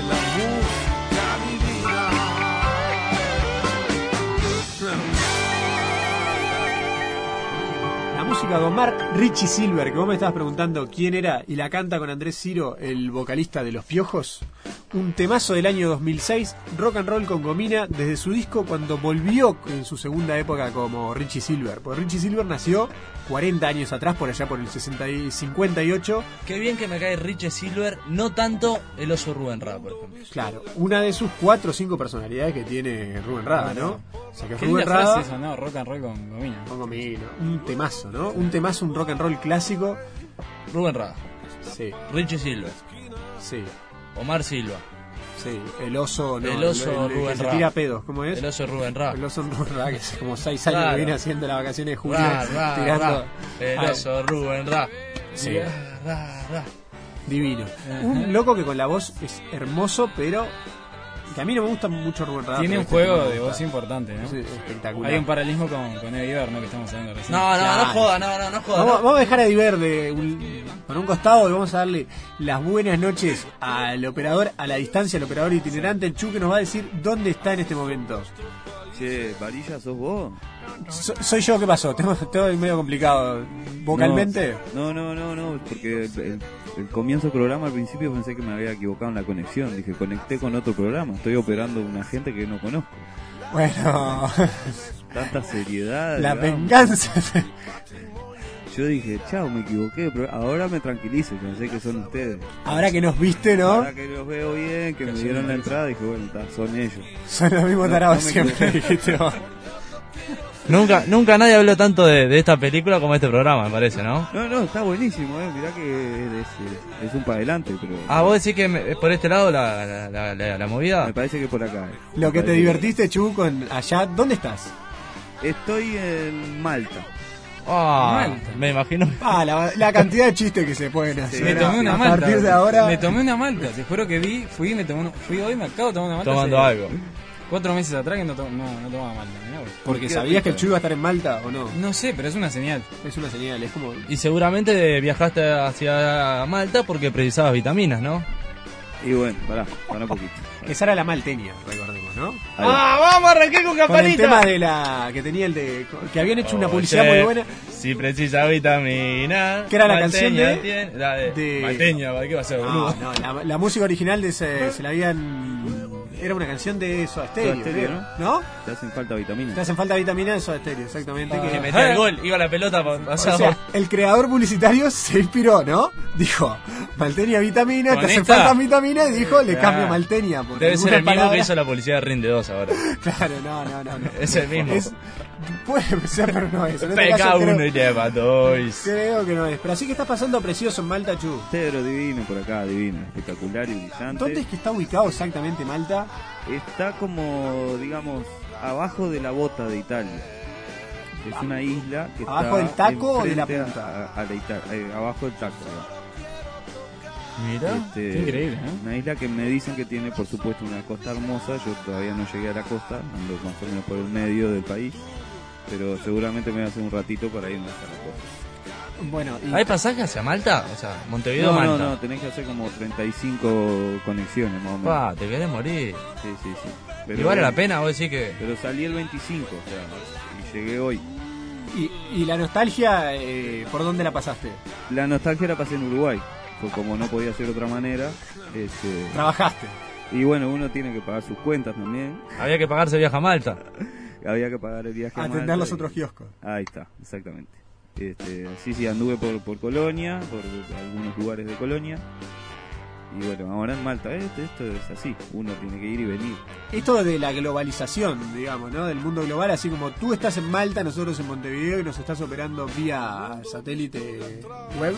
de la música Omar Richie Silver, que vos me estabas preguntando quién era, y la canta con Andrés Ciro, el vocalista de Los Piojos. Un temazo del año 2006, rock and roll con Gomina, desde su disco cuando volvió en su segunda época como Richie Silver. Porque Richie Silver nació 40 años atrás, por allá por el 60 y 58. Qué bien que me cae Richie Silver, no tanto el oso Rubén Ra, por ejemplo. Claro, una de sus cuatro o cinco personalidades que tiene Rubén Rada, ¿no? O sea que Qué Rubén Rada frase esa, ¿no? Rock and roll con Gomina. con Gomina, un temazo, ¿no? Un temazo, un rock and roll clásico. Rubén Ra, Sí, Richie Silver, sí. Omar Silva, Sí, el oso, no, El oso que Rubén se Ra. tira pedos, ¿cómo es? el oso Rubén Ra. El oso Rubén Ra, que hace como 6 años Claro. que viene haciendo las vacaciones de julio, Ra, ra, tirando. ra. El Ah, oso Rubén Ra. Sí. Ra, ra, ra. Divino. Un loco que con la voz es hermoso, pero que a mí no me gusta mucho Rubén Ra. Tiene un este juego de voz importante, ¿no? Es espectacular. Hay un paralelismo con, con Eddie ¿no? Que estamos hablando recién. No, no, no joda, no, no, no joda. Vamos, no. vamos a dejar a Diver de un, por un costado y vamos a darle las buenas noches al operador, a la distancia, al operador itinerante, el Chu, que nos va a decir dónde está en este momento. Che, Varilla, ¿sos vos? So- soy yo, ¿qué pasó? Tengo, tengo medio complicado. ¿Vocalmente? No, no, no, no, porque el, el- el comienzo del programa al principio pensé que me había equivocado en la conexión. Dije, conecté con otro programa. Estoy operando una gente que no conozco. Bueno, Tanta seriedad. la digamos. venganza. Yo dije, chao, me equivoqué, pero ahora me tranquilizo, pensé que son ustedes. Ahora que nos viste, ¿no? Ahora que los veo bien, que me dieron la entrada, dije, bueno, ta, son ellos. Son los mismos No, tarados no siempre, dijiste vos. Nunca, nunca nadie habló tanto de, de esta película como este programa, me parece, ¿no? No, no, está buenísimo, eh. mirá que es, es- es un para adelante, pero Ah, vos decís que me- es por este lado la, la, la, la- la movida. me parece que por acá. eh. Lo Me que te divertiste, Chu, con allá. ¿Dónde estás? Estoy en Malta. Ah, Malta. me imagino. Ah, la, la cantidad de chistes que se pueden hacer. Me tomé una a malta. partir de ahora. Me tomé una malta. Te juro que vi, fui y me tomé una, fui hoy, me acabo de tomar una malta. Tomando hace algo. Cuatro meses atrás que no, to- no, no tomaba malta. mirá. Porque sabías que el? Chu iba a estar en Malta o no. No sé, pero es una señal. Es una señal, es como. Y seguramente viajaste hacia Malta porque precisabas vitaminas, ¿no? Y bueno, pará, pará un poquito. Esa era la malteña, recordemos, ¿no? ¡Ah, vamos! Arranqué con Con el tema de la. que tenía el de. que habían hecho una publicidad muy buena. Si precisa vitamina. ¿Qué era la canción de- tiene- la de, de- Malteña, ¿qué va a ser, No, boludo? no, la, la música original de ese, se la habían. Era una canción de Soda Stereo, Soda Stereo, creo, ¿no? Te hacen falta vitaminas. Te hacen falta vitamina de Soda Stereo, exactamente. Que que- metía el gol, iba la pelota pa- O pasaba. sea, el creador publicitario se inspiró, ¿no? Dijo, Maltenia vitamina, te hacen esta- falta vitamina y dijo, le Claro. cambio Maltenia. Debe ser el mismo palabra. que hizo la publicidad de Rinde 2 ahora. Claro, no, no, no. no. Es el mismo. Es- puede ser, pero no es. En este Pega caso uno creo, y lleva dos. creo que no es. Pero así que estás pasando precioso en Malta, Chu. Pero divino por acá, divino, espectacular y brillante. ¿Dónde es que está ubicado exactamente Malta? Está como, digamos, abajo de la bota de Italia. Es una isla que ¿Abajo está del taco o de la punta? A, a la Ita- eh, abajo del taco. Mira. Este, qué increíble, ¿eh? Una isla que me dicen que tiene, por supuesto, una costa hermosa. Yo todavía no llegué a la costa, ando más o menos por el medio del país. Pero seguramente me voy a hacer un ratito para irme hasta la costa. Bueno, y ¿Hay pasaje hacia Malta? O sea, Montevideo, No, no, Malta. no, tenés que hacer como 35 conexiones más o menos. Pa, te querés morir. Sí, sí, sí. y vale la pena, vos decís que. Pero salí el 25, o sea, y llegué hoy. y, y la nostalgia, eh, ¿por dónde la pasaste? La nostalgia la pasé en Uruguay, pues como no podía ser de otra manera. Este, Trabajaste. y bueno, uno tiene que pagar sus cuentas también. Había que pagarse viaje a Malta. Había que pagar el viaje a Atender Malta los y- otros kioscos. Ahí está, exactamente. Este, sí, sí, anduve por, por Colonia, por algunos lugares de Colonia. Y bueno, ahora en Malta, este, esto es así, uno tiene que ir y venir. Esto de la globalización, digamos, ¿no? Del mundo global, así como tú estás en Malta, nosotros en Montevideo y nos estás operando vía satélite web,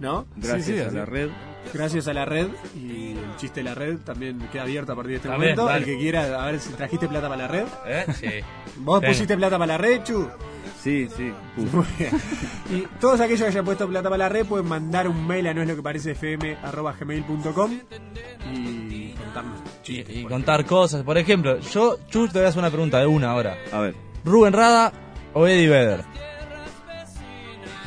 ¿no? Gracias Sí, sí, a así. la red. Gracias a la red y el chiste de la red también queda abierto a partir de este También, momento. dale. El que quiera, a ver si trajiste plata para la red. ¿Eh? Sí. ¿Vos Tengo. pusiste plata para la red, Chu? Sí, sí. Y todos aquellos que hayan puesto plata para la red pueden mandar un mail a no es lo que parece fm arroba gmail.com y contarnos chistes. Y contar cosas. Por ejemplo, yo, Chu, te voy a hacer una pregunta de una ahora. A ver. ¿Rubén Rada o Eddie Vedder?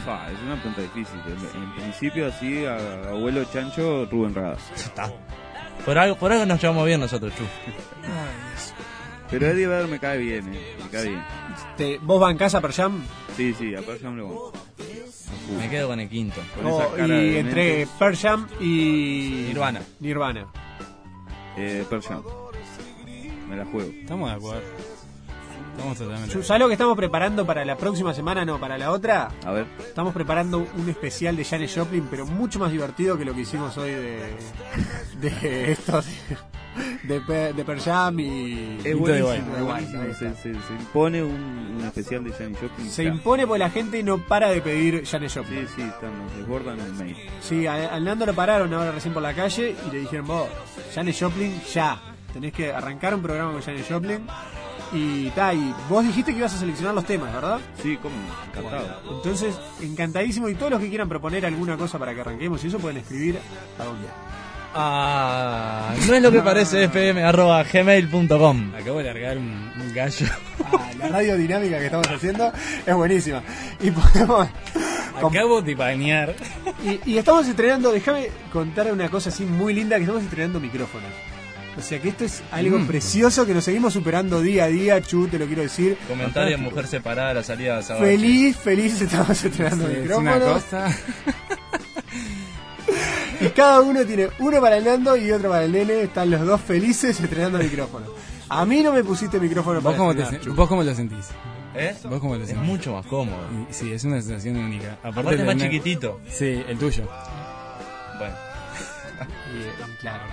Fa, es una pregunta difícil. En, en principio, así, a, abuelo chancho, Rubén Rada. Está. Por algo, por algo nos llevamos bien nosotros, Chu. Pero Eddie Vedder me cae bien, eh. Me cae bien. Te- ¿Vos vas en casa, per Jam? Sí, sí, a Pearl Jam le banco. Me quedo con el quinto. Con Oh, esa cara y de entre mente. Per Jam y. Nirvana. Nirvana. Eh, Pearl Jam. Me la juego. Estamos de acuerdo. De ¿Sabes lo que estamos preparando para la próxima semana? No, para la otra. A ver. Estamos preparando un especial de Janis Joplin, pero mucho más divertido que lo que hicimos hoy de. de estos. de, de Per Jam y. Es y buenísimo, White, buenísimo. Se, está. se- se impone un, un especial de Janis Joplin. Se impone porque la gente no para de pedir Janis Joplin. Sí, sí, están, nos desbordan el mail. Sí, a- al Nando lo pararon ahora recién por la calle y le dijeron, vos, Janis Joplin, ya. Tenés que arrancar un programa con Janis Joplin. Y ta, y vos dijiste que ibas a seleccionar los temas, ¿verdad? Sí, cómo no, encantado. Entonces, encantadísimo. Y todos los que quieran proponer alguna cosa para que arranquemos, y eso pueden escribir a dónde. Ah, no es lo que parece fm arroba gmail.com. Acabo de largar un, un gallo. Ah, la radio dinámica que estamos haciendo es buenísima. Y podemos. Acabo de bañar. Y, y estamos estrenando, déjame contar una cosa así muy linda, que estamos estrenando micrófonos. O sea que esto es algo Mm. precioso que nos seguimos superando día a día, Chu, te lo quiero decir. Comentario mujer separada, la salida de Sabache. Feliz, feliz estamos estrenando Sí, es micrófonos. una cosa. Y cada uno tiene uno para el Nando y otro para el nene. Están los dos felices estrenando micrófonos. A mí no me pusiste micrófono ¿Vos para cómo, te, estrenar. ¿Vos cómo lo sentís? ¿Eh? ¿Vos cómo lo Es sentís? mucho más cómodo. Sí, es una sensación única. Aparte es de más una- chiquitito. Sí, el tuyo. Bueno. Claro.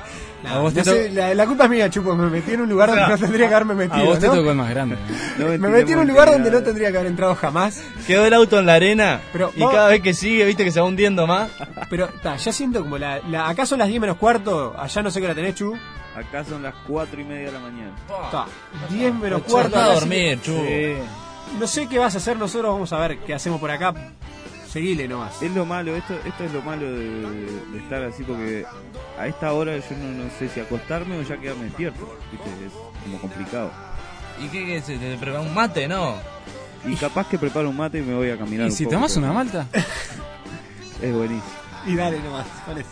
No, sé, la, la culpa es mía, Chupo. Me metí en un lugar donde no tendría que haberme metido. A vos te ¿no? tocó el más grande. No Me metí en un lugar donde no tendría que haber entrado jamás. Quedó el auto en la arena Pero y vos- cada vez que sigue, viste que se va hundiendo más. Pero ta, ya siento como la, la. Acá son las 10 menos cuarto. Allá no sé qué hora tenés, Chu. Acá son las 4 y media de la mañana. Ta, 10 menos Echate cuarto. a dormir, Chu. Sí. No sé qué vas a hacer nosotros. Vamos a ver qué hacemos por acá. Seguile nomás. Es lo malo, esto, esto es lo malo de, de estar así porque a esta hora yo no, no sé si acostarme o ya quedarme despierto. ¿viste? Es como complicado. ¿Y qué, qué se te prepara un mate, no? Y capaz que preparo un mate y me voy a caminar ¿Y un si poco, tomás pero una malta? Es buenísimo. Y dale nomás. con eso.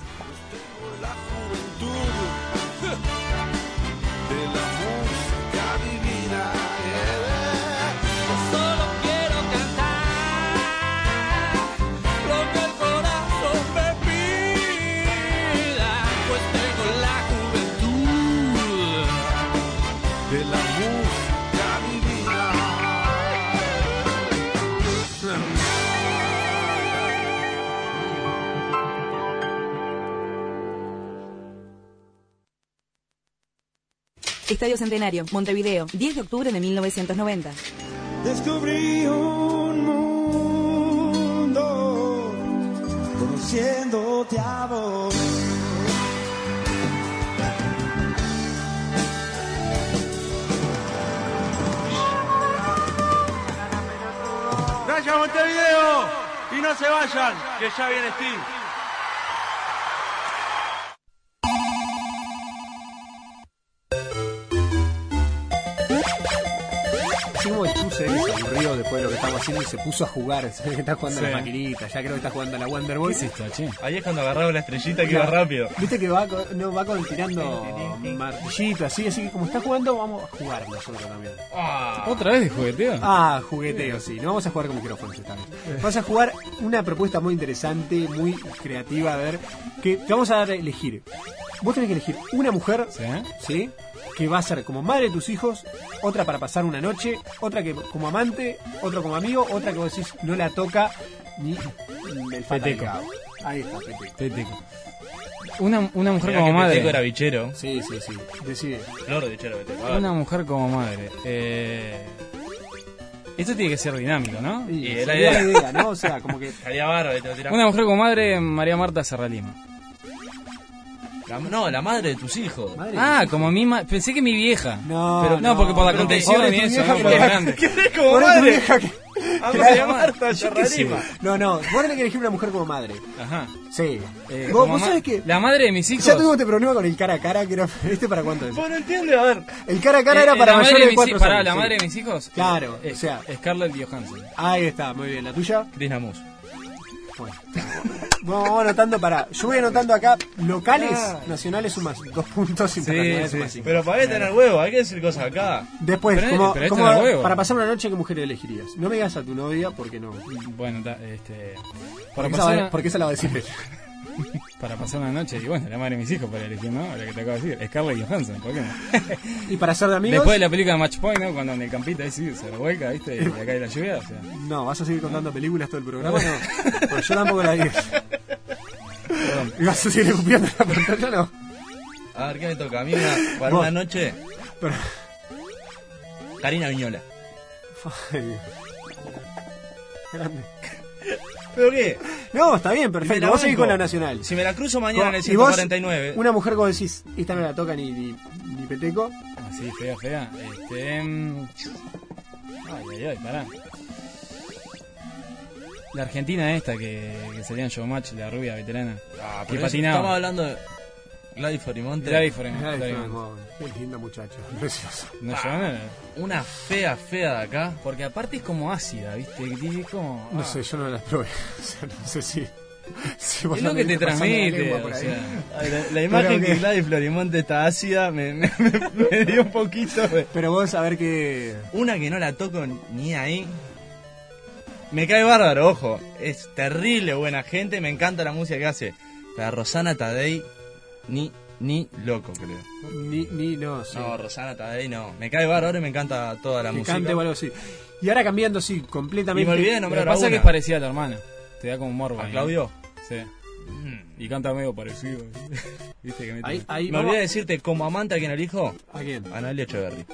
Estadio Centenario, Montevideo, 10 de octubre de 1990. Descubrí un mundo conociéndote a vos. Gracias Montevideo y no se vayan, que ya viene Steve. Así como el Chu se ve que se aburrió después de lo que estamos haciendo y se puso a jugar. Se ve que está jugando a Sí. la maquinita. Ya creo que está jugando a la Wonder ¿Qué Boy. es esto, che? Ahí es cuando agarraba la estrellita que iba rápido. Viste que va con, no, va con tirando martillito así, así que como está jugando, vamos a jugar nosotros también. ¿Otra vez de jugueteo? Ah, jugueteo, sí. No vamos a jugar con micrófonos esta vez. Vamos a jugar una propuesta muy interesante, muy creativa, a ver, que te vamos a dar a elegir. Vos tenés que elegir una mujer, ¿Sí? ¿sí? Que va a ser como madre de tus hijos, otra para pasar una noche, otra que como amante, otra como amigo, otra que vos decís no la toca ni el Peteco. Ahí está, Peteco. Peteco. Una, una mujer Mirá como que madre. Peteco era bichero. Sí, sí, sí. Decide. Bichero, Peteco. Una mujer como madre. Eh... Esto tiene que ser dinámico, ¿no? Y Y la sería idea. la idea, ¿no? O sea, como que Estaría bárbaro, te lo tiraba. Una mujer como madre, María Marta Serralima. La- no, la madre de tus hijos. Madre Ah, como mi ma... Pensé que mi vieja. No, Pero, no, no, porque por la contención y eso, vieja ¿no? la- es grande. ¿Qué como Pobre tu madre? vieja que- Ah, Que ¿cómo se la-? Marta Yo qué sé. Yarrarima. No, no, vos tenés que elegir una mujer como madre. Ajá. Sí. Eh, vos, como vos ma- sabés que. La madre de mis hijos. Ya tuvimos este problema con el cara a cara, que era. ¿Este para cuánto es? Vos no entiendes, a ver. El cara a cara Eh, era eh, para la mayores de de mis 4 hi- pará, años. la sí. madre de mis hijos. Claro, eh, o sea. Scarlett Johansson. Ahí está, muy bien. ¿La tuya? Chris Namus. Bueno. Vamos anotando para. Yo voy anotando acá locales, nacionales sumas dos puntos internacionales Sí, sumas sí. cinco. Pero para qué tener huevo, hay que decir cosas acá. Después, Pero, como, pero este como huevo. para pasar una noche, ¿qué mujer elegirías? No me digas a tu novia porque no. Bueno, ta- este. Para Porque esa, pasar, va- una, porque esa la va a decir ella. para pasar una noche, y bueno, la madre de mis hijos para elegir, ¿no? La que te acabo de decir, Scarlett Johansson, ¿por qué no? Y para ser de amigos. Después de la película Match Point, ¿no? Cuando en el campito ahí sí se revuelca, ¿viste? Y acá hay la lluvia, o sea. No, vas a seguir contando películas todo el programa, no. Pues yo tampoco la digo. ¿Y vas a seguir escupiendo la pantalla, no? A ver, ¿qué me toca? A mí una- para Vos. una noche, Pero- Karina Viñola. Ay, grande. ¿Pero qué? No, está bien, perfecto. Vos seguís con la nacional. Si me la cruzo mañana en el Y vos, 149. Una mujer como decís, esta no la toca ni, ni, ni Peteco. Así, fea, fea. Este. mm, Ay, ay, ay, pará. La argentina esta que, que salía en Showmatch, la rubia veterana. Ah, que patinaba. Estamos hablando de Gladys Florimonte. Gladys. Ramón, Qué linda muchacha, preciosa. No, Ah, Una fea, fea de acá. Porque aparte es como ácida, ¿viste? Es como. No ah. sé, yo no la probé. O sea, no sé si. Es lo la que te la transmite, por o sea. La, la imagen que que- Gladys Florimonte está ácida me, me, me- me dio un poquito de... Pero vos a ver que. Una que no la toco ni ahí. Me cae bárbaro, ojo. Es terrible buena gente, me encanta la música que hace. La Rosana Tadei, ni, ni loco, creo. Ni, ni, no, sí. No, Rosana Tadei no. Me cae bárbaro y me encanta toda la que música. cante o algo así. Y ahora cambiando, sí, completamente. Y me olvidé de Lo que nombrar a pasa es que es parecida a tu hermana. Te da como morbo. ¿A ahí, Claudio? ¿no? Sí. Y canta medio parecido. ¿Viste que mete- Ahí, ahí, Me olvidé de decirte, como amante a quien elijo, ¿A quién? a Analia Echeverry.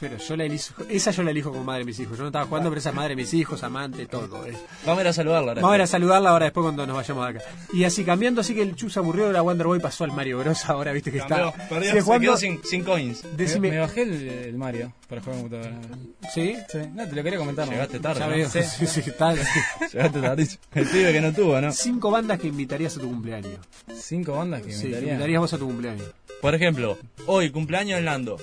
Pero yo la elijo, esa yo la elijo como madre de mis hijos. Yo no estaba jugando, pero esa es madre de mis hijos, amante, todo. es. Vamos a ir a saludarla ahora. Vamos a ir a saludarla ahora después cuando nos vayamos de acá. Y así cambiando, así que el Chu se aburrió, la Wonder Boy pasó al Mario Bros. Ahora viste que Cambió, está. perdió, se jugando. quedó sin, sin coins. Me, Decime, me bajé el, el Mario para jugar en computadora. ¿sí? Sí, no, te lo quería comentar. Llegaste tarde, Ya ¿no? veo. Sí. Sí, sí, está. Llegaste tardísimo. El pibe que no tuvo, ¿no? Cinco bandas que invitarías a tu cumpleaños. Cinco bandas que Sí, invitaría. invitarías vos a tu cumpleaños. Por ejemplo, hoy, cumpleaños de Lando.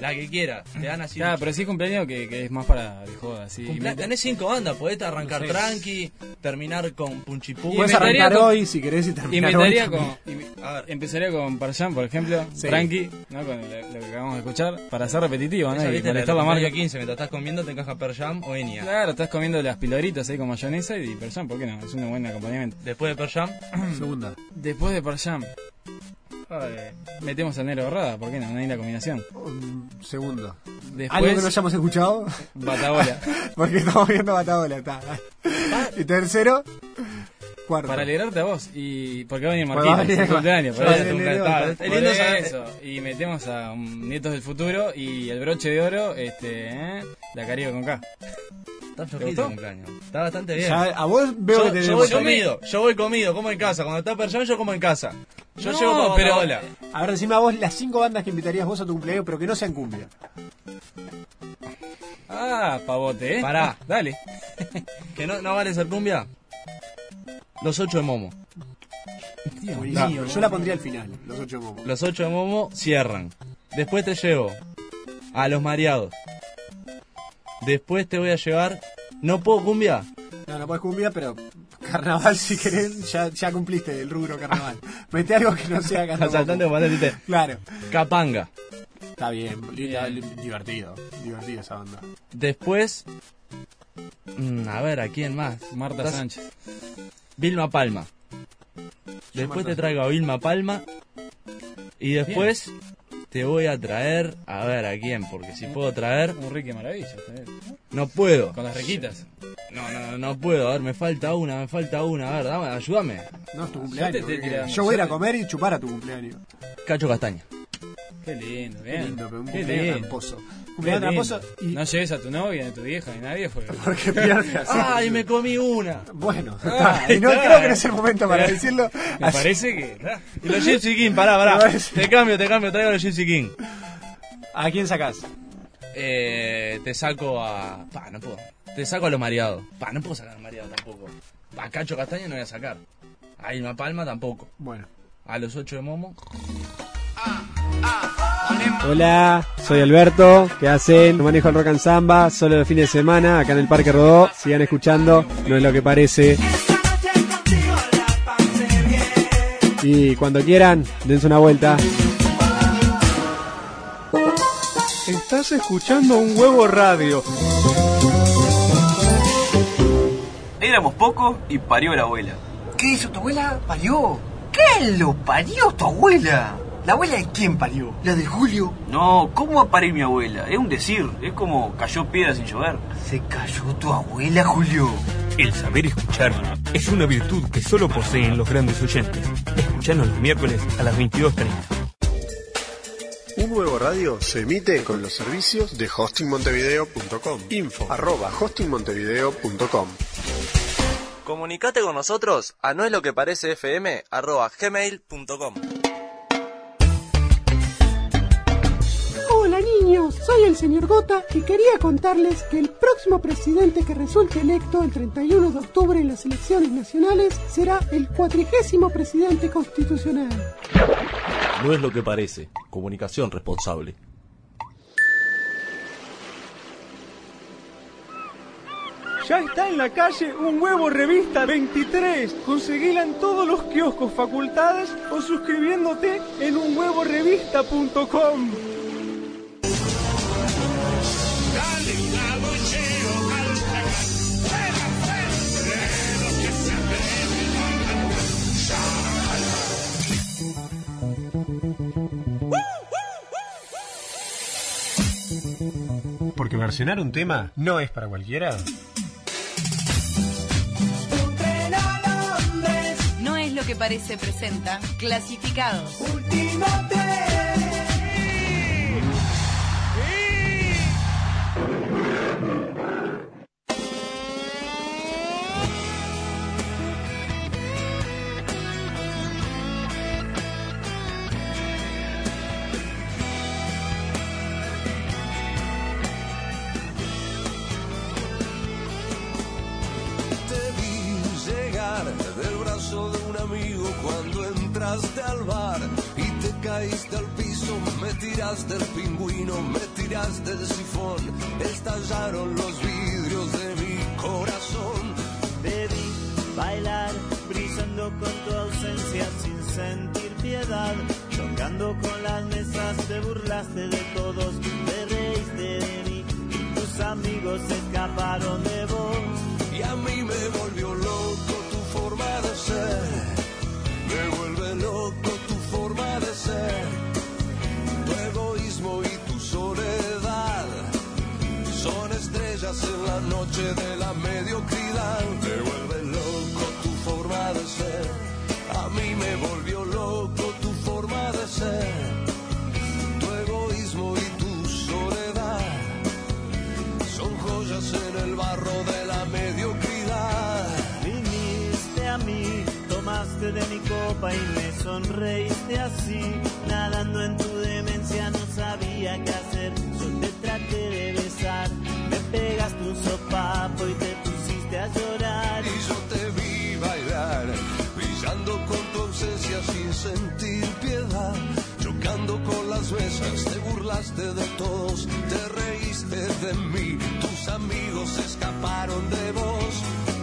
La que quieras. Te dan así. Claro, pero sí cumpleaños que, que es más para de joda. Así. Cumplea- Me- Tenés cinco bandas, podés arrancar No sé. tranqui, terminar con Punchipú. Y Puedes arrancar con- hoy si querés y terminar hoy. Con. a ver, empezaría con Parjan, por ejemplo. Sí. Tranqui, ¿no? Con lo, lo que acabamos de escuchar. Para ser repetitivo, ¿no? Esa, Y viste, la, molestar la marca. marca 15, mientras estás comiendo te encaja Per Jam o Enya. Claro, estás comiendo las piloritas ahí con mayonesa y Parjan, ¿por qué no? Es un buen acompañamiento. Después de Per Jam, Segunda. Después de Parjan, metemos al negro borrada, ¿por qué no? Una linda combinación. Um, segundo. Después, ¿Algo que no hayamos escuchado? Batabola. Porque estamos viendo Batabola, está. Y tercero, cuarto. Para alegrarte a vos, y porque va a venir Pues Martín, venir- es su cumpleaños, eso. Y metemos a um, Nietos del Futuro y el broche de oro, este, ¿eh? la Caribe con K. está ¿Te flojito el cumpleaños. Está bastante bien. Ya, a vos veo yo, que te yo voy comido, yo voy comido, como en casa. Cuando está Per Jam, yo como en casa. Yo No, llevo para pero- Batabola. A ver, decime a vos las cinco bandas que invitarías vos a tu cumpleaños, pero que no sean cumbia. Ah, pavote, ¿eh? Pará. Dale. Que no, no vale ser cumbia. Los ocho de Momo. Yo la pondría al final, los ocho momos. Los ocho de Momo cierran. Después te llevo a los mareados. Después te voy a llevar. ¿No puedo cumbia? No, no podés cumbia, pero carnaval si querés, ya, ya cumpliste el rubro carnaval. Mete algo que no sea carnaval. Asaltante. Claro. Capanga. Está bien, divertido. Divertido esa banda. Después. Mm, a ver, ¿a quién más? Marta Estás- Sánchez. Vilma Palma. Después Marta te traigo a Vilma Palma. Y después te voy a traer. A ver, ¿a quién? Porque si puedo traer. Un Ricky Maravilla. No puedo. Con las riquitas. No, no, no puedo. A ver, me falta una, me falta una. A ver, dame, ayúdame. No, es tu cumpleaños. te porque tirando. Yo voy a ir a Yo comer y chupar a tu cumpleaños. Cacho Castaña. Qué lindo, Qué bien. lindo, pero un Qué cumpleaños lindo. tramposo. Qué Cumpleaños tramposo y... No lleves a tu novia, ni a tu vieja, ni a nadie. Porque... Porque pierde así. ¡Ay, me comí una! Bueno, Ah, y no está. creo que no es el momento para decirlo. Me Así- parece que. Y los Gypsy King, pará, pará. Te cambio, te cambio, traigo los Gypsy King. ¿A quién sacás? Eh, te saco a. Pa, no puedo. Te saco a los mareados. Pa, no puedo sacar a los mareados tampoco. A Cacho Castaña no voy a sacar. A Irma Palma tampoco. Bueno. A los ocho de Momo. Hola, soy Alberto. ¿Qué hacen? Manejo el rock and samba solo los fines de semana acá en el Parque Rodó. Sigan escuchando, no es lo que parece. Y cuando quieran, dense una vuelta. Estás escuchando un huevo radio. Éramos pocos y parió la abuela. ¿Qué hizo tu abuela? ¿Parió? ¿Qué lo parió tu abuela? ¿La abuela de quién parió? ¿La de Julio? No, ¿cómo va a parir mi abuela? Es un decir, es como cayó piedra sin llover. ¿Se cayó tu abuela, Julio? El saber escuchar es una virtud que solo poseen los grandes oyentes. Escuchanos los miércoles a las 22.30. Un nuevo radio se emite con los servicios de hostingmontevideo.com. Info arroba hostingmontevideo.com. Comunicate con nosotros a no es lo que parece fm arroba gmail.com. Soy el señor Gota y quería contarles que el próximo presidente que resulte electo el 31 de octubre en las elecciones nacionales será el cuatrigésimo presidente constitucional. No es lo que parece. Comunicación responsable. Ya está en la calle un huevo revista 23. Conseguila en todos los kioscos facultades o suscribiéndote en unhuevorevista.com. Porque versionar un tema no es para cualquiera. No es lo que parece presenta. Clasificados. Te entraste al bar y te caíste al piso, me tiraste el pingüino, me tiraste el sifón, estallaron los vidrios de mi corazón. Vi bailar, brillando con tu ausencia sin sentir piedad, chocando con las mesas, te burlaste de todos, te reíste de mí y tus amigos se escaparon de vos. Y a mí me volvió loco tu forma de ser, me vuelve loco tu forma de ser, tu egoísmo y tu soledad. Son estrellas en la noche de la mediocridad, me vuelve loco tu forma de ser, a mí me volvió loco tu forma de ser, de mi copa y me sonreíste así. Nadando en tu demencia no sabía qué hacer. Yo te traté de besar, me pegaste un sopapo y te pusiste a llorar. Y yo te vi bailar, brillando con tu ausencia sin sentir. Con las mesas, te burlaste de todos, te reíste de mí, tus amigos escaparon de vos.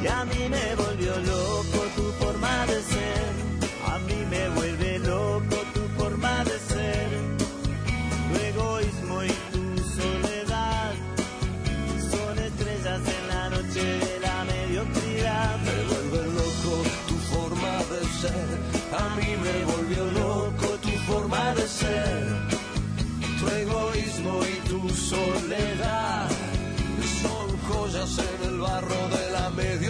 Y a mí me volvió loco tu forma de ser. Soledad son joyas en el barro de la mediocridad.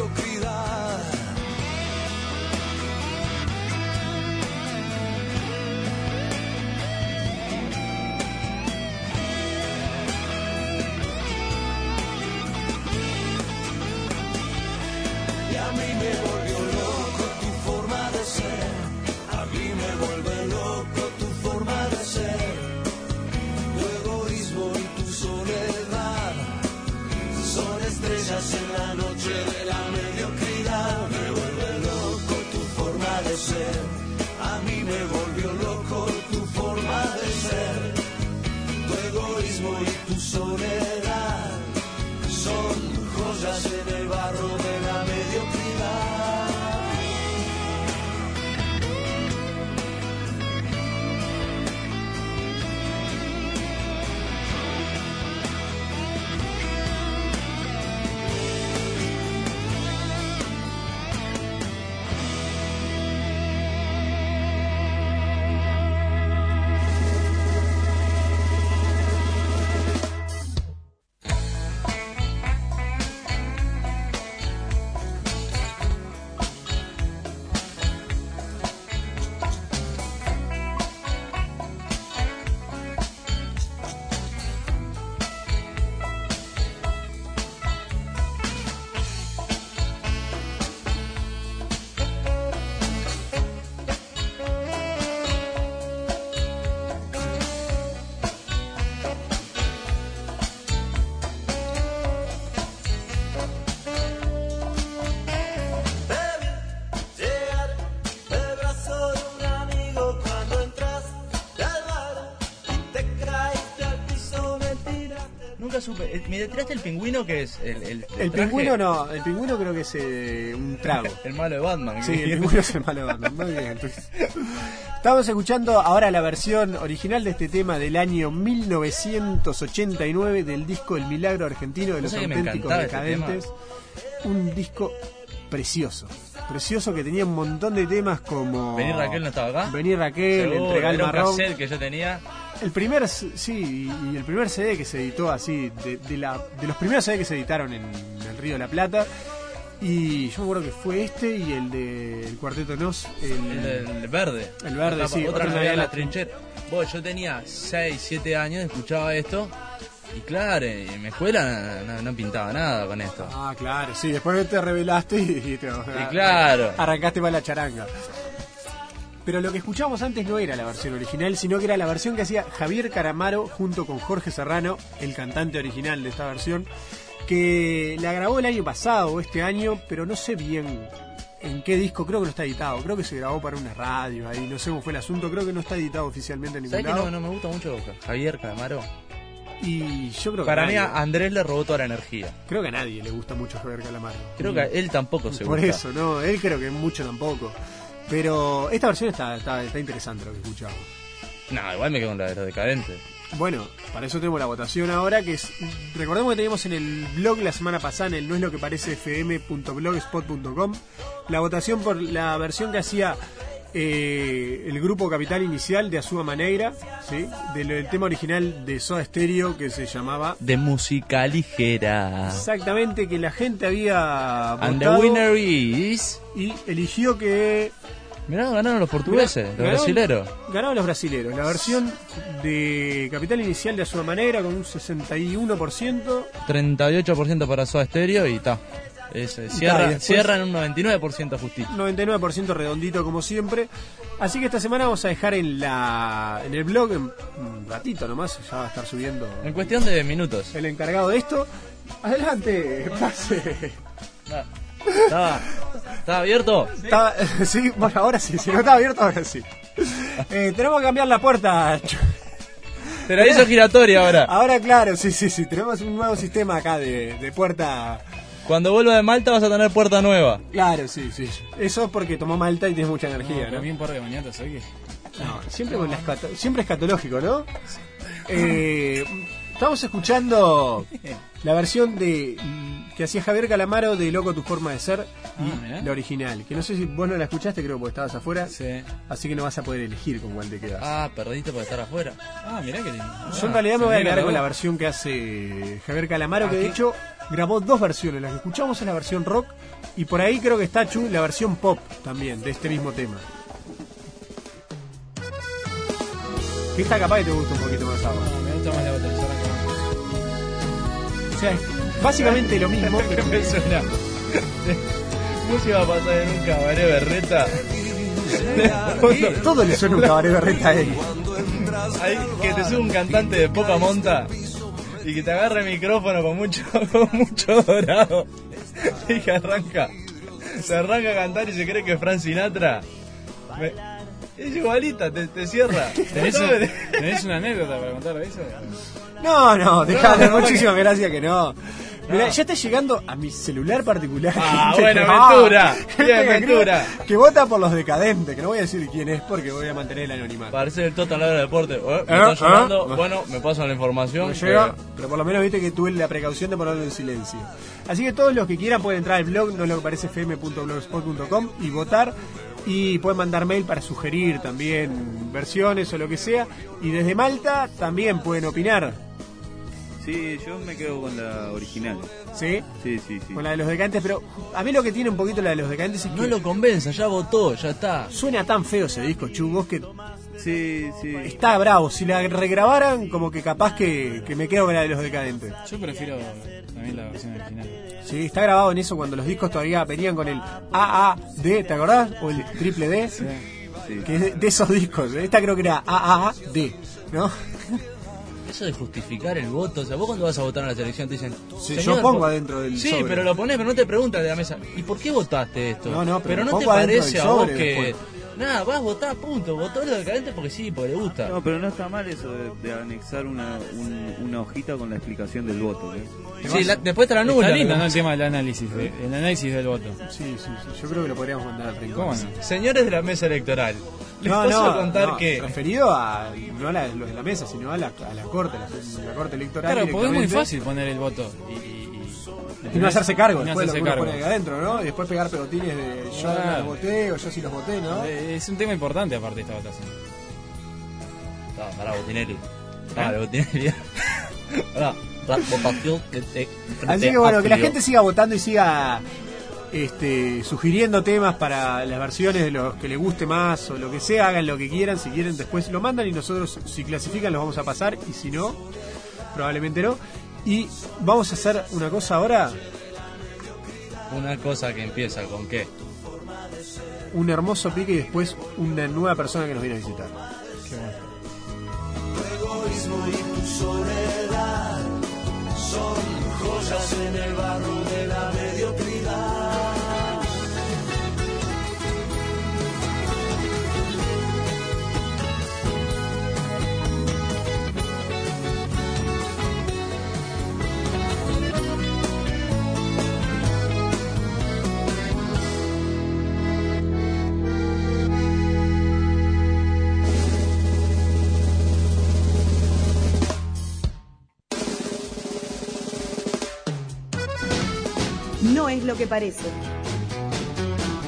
Tiraste el pingüino que es el. El, El pingüino no, el pingüino creo que es eh, un trago. El malo de Batman. Sí, el pingüino es el malo de Batman. Muy bien. entonces. Estamos escuchando ahora la versión original de este tema del año 1989 del disco El Milagro Argentino de los ¿Vos sabés que me auténticos este decadentes. Un disco precioso. Precioso que tenía un montón de temas como Venir Raquel no estaba acá. Venir Raquel, Seguro, Entregar el marrón. que yo tenía. El primer, sí, y el primer CD que se editó así, de, de la, de los primeros CD que se editaron en el Río de la Plata. Y yo me acuerdo que fue este y el de el Cuarteto Nos. El, El, el verde. El verde, otra, sí. Otra en la en trinchera. Vos, yo tenía 6, 7 años, escuchaba esto. Y claro, en mi escuela no, pintaba nada con esto. Ah, claro, sí. Después te revelaste y, te, claro. arrancaste para la charanga. Pero lo que escuchábamos antes no era la versión original, sino que era la versión que hacía Javier Caramaro junto con Jorge Serrano, el cantante original de esta versión, que la grabó el año pasado o este año, pero no sé bien en qué disco, creo que no está editado, creo que se grabó para una radio ahí, no sé cómo fue el asunto, creo que no está editado oficialmente en ningún ¿Sabes que lado. no, no me gusta mucho Javier Calamaro? Y yo creo que Para mí a Andrés le robó toda la energía. creo que a nadie le gusta mucho Javier Calamaro. Creo que a él tampoco se Por gusta. eso, no, él creo que mucho tampoco. Pero esta versión está, está, está interesante lo que escuchamos. No, igual me quedo con la de los decadentes. Bueno, para eso tenemos la votación ahora, que es... Recordemos que teníamos en el blog la semana pasada, en el no es lo que parece fm.blogspot.com, la votación por la versión que hacía eh, el grupo Capital Inicial de Azúa Maneira, ¿sí? del, del tema original de Soda Stereo que se llamaba... De música ligera. Exactamente, que la gente había And the votado winner is... y eligió que Mirá, ganaron los portugueses, los Ganaron- brasileros. Ganaron los brasileros. La versión de Capital Inicial de Azúa Manera con un 61%. 38% para Soda Stereo y ta. Es, cierra, después- cierra en un 99% justito. 99% redondito como siempre. Así que esta semana vamos a dejar en la en el blog, en un ratito nomás, ya va a estar subiendo En cuestión de minutos. el encargado de esto. Adelante, pase. ¿Estaba, ¿Estaba abierto? Estaba- sí, bueno, ahora sí, si no está abierto, ahora sí. Eh, tenemos que cambiar la puerta. Te la hizo giratoria ahora. Ahora, claro, sí, sí, sí. Tenemos un nuevo sistema acá de, de puerta. Cuando vuelva de Malta vas a tener puerta nueva. Claro, sí, sí. Eso es porque tomó malta y tienes mucha energía, ¿no? bien par de mañanas, ¿sabes qué? No, siempre, con la escato- siempre escatológico, ¿no? Eh, estamos escuchando la versión de que hacía Javier Calamaro de Loco tu forma de ser y Ah, mirá. la original. Que no sé si vos no la escuchaste, creo, porque estabas afuera. Sí. Así que no vas a poder elegir con cuál te quedas. Ah, perdiste por estar afuera. Ah, mirá que lindo. Yo en realidad me voy a quedar con la versión que hace Javier Calamaro, que de hecho grabó dos versiones. La que escuchamos es la versión rock y por ahí creo que está Chu la versión pop también de este mismo tema. Que esta capaz que te gusta un poquito más ahora. Me gusta más la batería O sea, básicamente lo mismo. pero- me suena? Música va a pasar en un cabaret berreta. todo, le suena un cabaret berreta a él. Ahí, que te sube un cantante de poca monta y que te agarre el micrófono con mucho, con mucho dorado y que arranca, se arranca a cantar y se cree que es Frank Sinatra. Me- es igualita, te, te cierra. ¿Tenés, ¿Tenés una anécdota para contar eso? No, no, dejale, No, no, muchísimas gracias que no. Mirá, ya está llegando a mi celular particular. Ah, gente bueno, que- Ventura. gente Bien, que. Que vota por los decadentes, que no voy a decir quién es porque voy a mantener el anonimato. Parece el hora de deporte. Eh, me Eh, llamando. eh. Bueno, me pasan la información. Me llega, que- pero por lo menos viste que tuve la precaución de ponerlo en silencio. Así que todos los que quieran pueden entrar al blog, no lo que parece fm.blogspot.com y votar. Y pueden mandar mail para sugerir también versiones o lo que sea. Y desde Malta también pueden opinar. Sí, yo me quedo con la original. ¿Sí? Sí, sí, sí. Con la de los decadentes, pero a mí lo que tiene un poquito la de los decadentes es que No lo convenza, ya votó, ya está. suena tan feo ese disco, Chu, vos que Sí, sí. está bravo. Si la regrabaran, como que capaz que, que me quedo con la de los decadentes. Yo prefiero también la versión original. Sí, está grabado en eso cuando los discos todavía venían con el AAD, ¿te acordás? O el triple D. Que es de, de esos discos. Esta creo que era AAD, ¿no? Eso de justificar el voto, o sea, vos cuando vas a votar en la selección te dicen. Sí, "Señor, yo pongo por-". adentro del Sí, sobre. pero lo pones, pero no te preguntas de la mesa. ¿Y por qué votaste esto? No, no, pero no te parece a vos sobre que, después. Nada, vas a votar, punto. Votó lo decadente porque sí, porque le gusta. No, pero no está mal eso de, de anexar una, un- una hojita con la explicación del voto. ¿eh? Sí, la- después te la. Está lindo, ¿no? El tema del análisis, de- el análisis del voto. Sí, sí, sí. Yo creo que lo podríamos mandar al rincón. ¿Cómo no? Señores de la mesa electoral, les No, paso no, contar no, que. referido a no a la- los de la mesa, sino a la, a la corte, la, la corte electoral. Claro, porque es muy directamente. fácil poner el voto y, y- Y no hacerse cargo no después lo hacerse que uno cargo. pone ahí adentro, ¿no? Y después pegar pegotines de yo no Claro. los voté o yo sí los voté, ¿no? Eh, Es un tema importante aparte de esta votación. Ah, pará, Botinelli. Dale, Botinelli. Pará, la votación de- de- Así que bueno, que la gente siga votando y siga este, sugiriendo temas para las versiones de los que les guste más o lo que sea, hagan lo que quieran, si quieren después lo mandan y nosotros si clasifican los vamos a pasar y si no, probablemente no. Y vamos a hacer una cosa ahora, Una cosa que empieza con qué. un hermoso pique y después una nueva persona que nos viene a visitar. Tu egoísmo y tu soledad son joyas en el barro de la es lo que parece.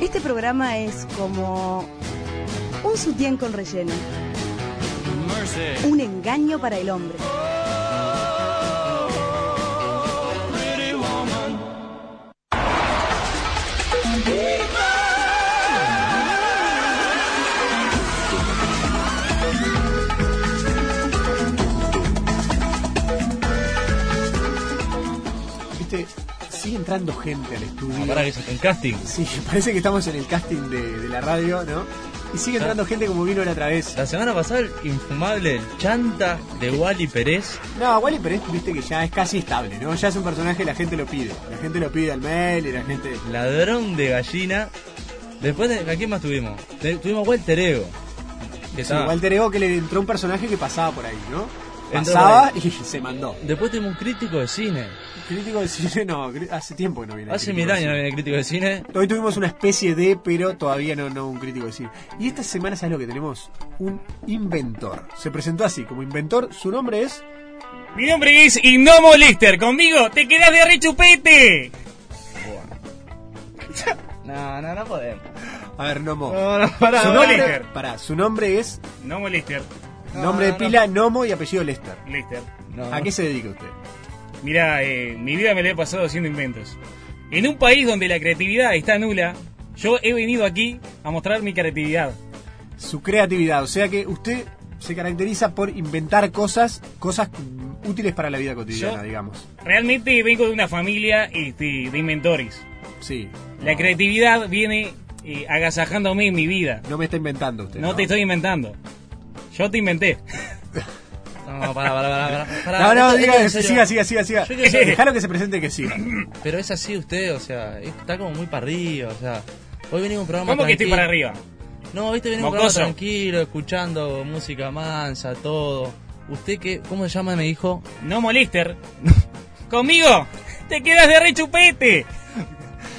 Este programa es como un sutién con relleno, un engaño para el hombre. Entrando gente al estudio. Ah, pará, que es un casting. Sí, parece que estamos en el casting de, de la radio, ¿no? Y sigue entrando gente como vino la otra vez. La semana pasada, el infumable chanta de Wally Pérez. No, Wally Pérez, viste que ya es casi estable, ¿no? Ya es un personaje que la gente lo pide. La gente lo pide al mail y la gente... Ladrón de gallina. Después, de, ¿a quién más tuvimos? Te- tuvimos Walter Ego. Que Sí, Walter Ego que le entró un personaje que pasaba por ahí, ¿no? Pasaba y se mandó. Después tuvimos un crítico de cine. Crítico de cine, no, hace tiempo que no viene. Hace mil años no viene crítico de cine. Hoy tuvimos una especie de, pero todavía no, no un crítico de cine. Y esta semana, ¿sabes lo que tenemos? Un inventor. Se presentó así, como inventor. Su nombre es... Mi nombre es Innomo Lister. Conmigo te quedas de rechupete. No, no, no podemos. A ver, Nomo. No, no, pará, su pará. nombre, Lester. su nombre es... Nomo Nombre de no. pila, Nomo y apellido Lester. Lister. No. ¿A qué se dedica usted? Mira, eh, mi vida me la he pasado haciendo inventos. En un país donde la creatividad está nula, yo he venido aquí a mostrar mi creatividad. Su creatividad. O sea que usted se caracteriza por inventar cosas, cosas útiles para la vida cotidiana, Yo- digamos. Realmente vengo de una familia este, de inventores. Sí. La creatividad viene eh, agasajándome en mi vida. No me está inventando usted. No te estoy inventando. Yo te inventé. No, pará, pará, pará. pará. No, no, Esto- diga, siga, siga, siga, siga. Dejalo que se presente que siga. Pero es así usted, o sea, está como muy para arriba, o sea. Hoy venimos un programa ¿Cómo que estoy para arriba? No, viste, venimos un programa tranquilo, escuchando música mansa, todo. ¿Usted qué, cómo se llama, me dijo? No molester. Conmigo te quedas de rechupete.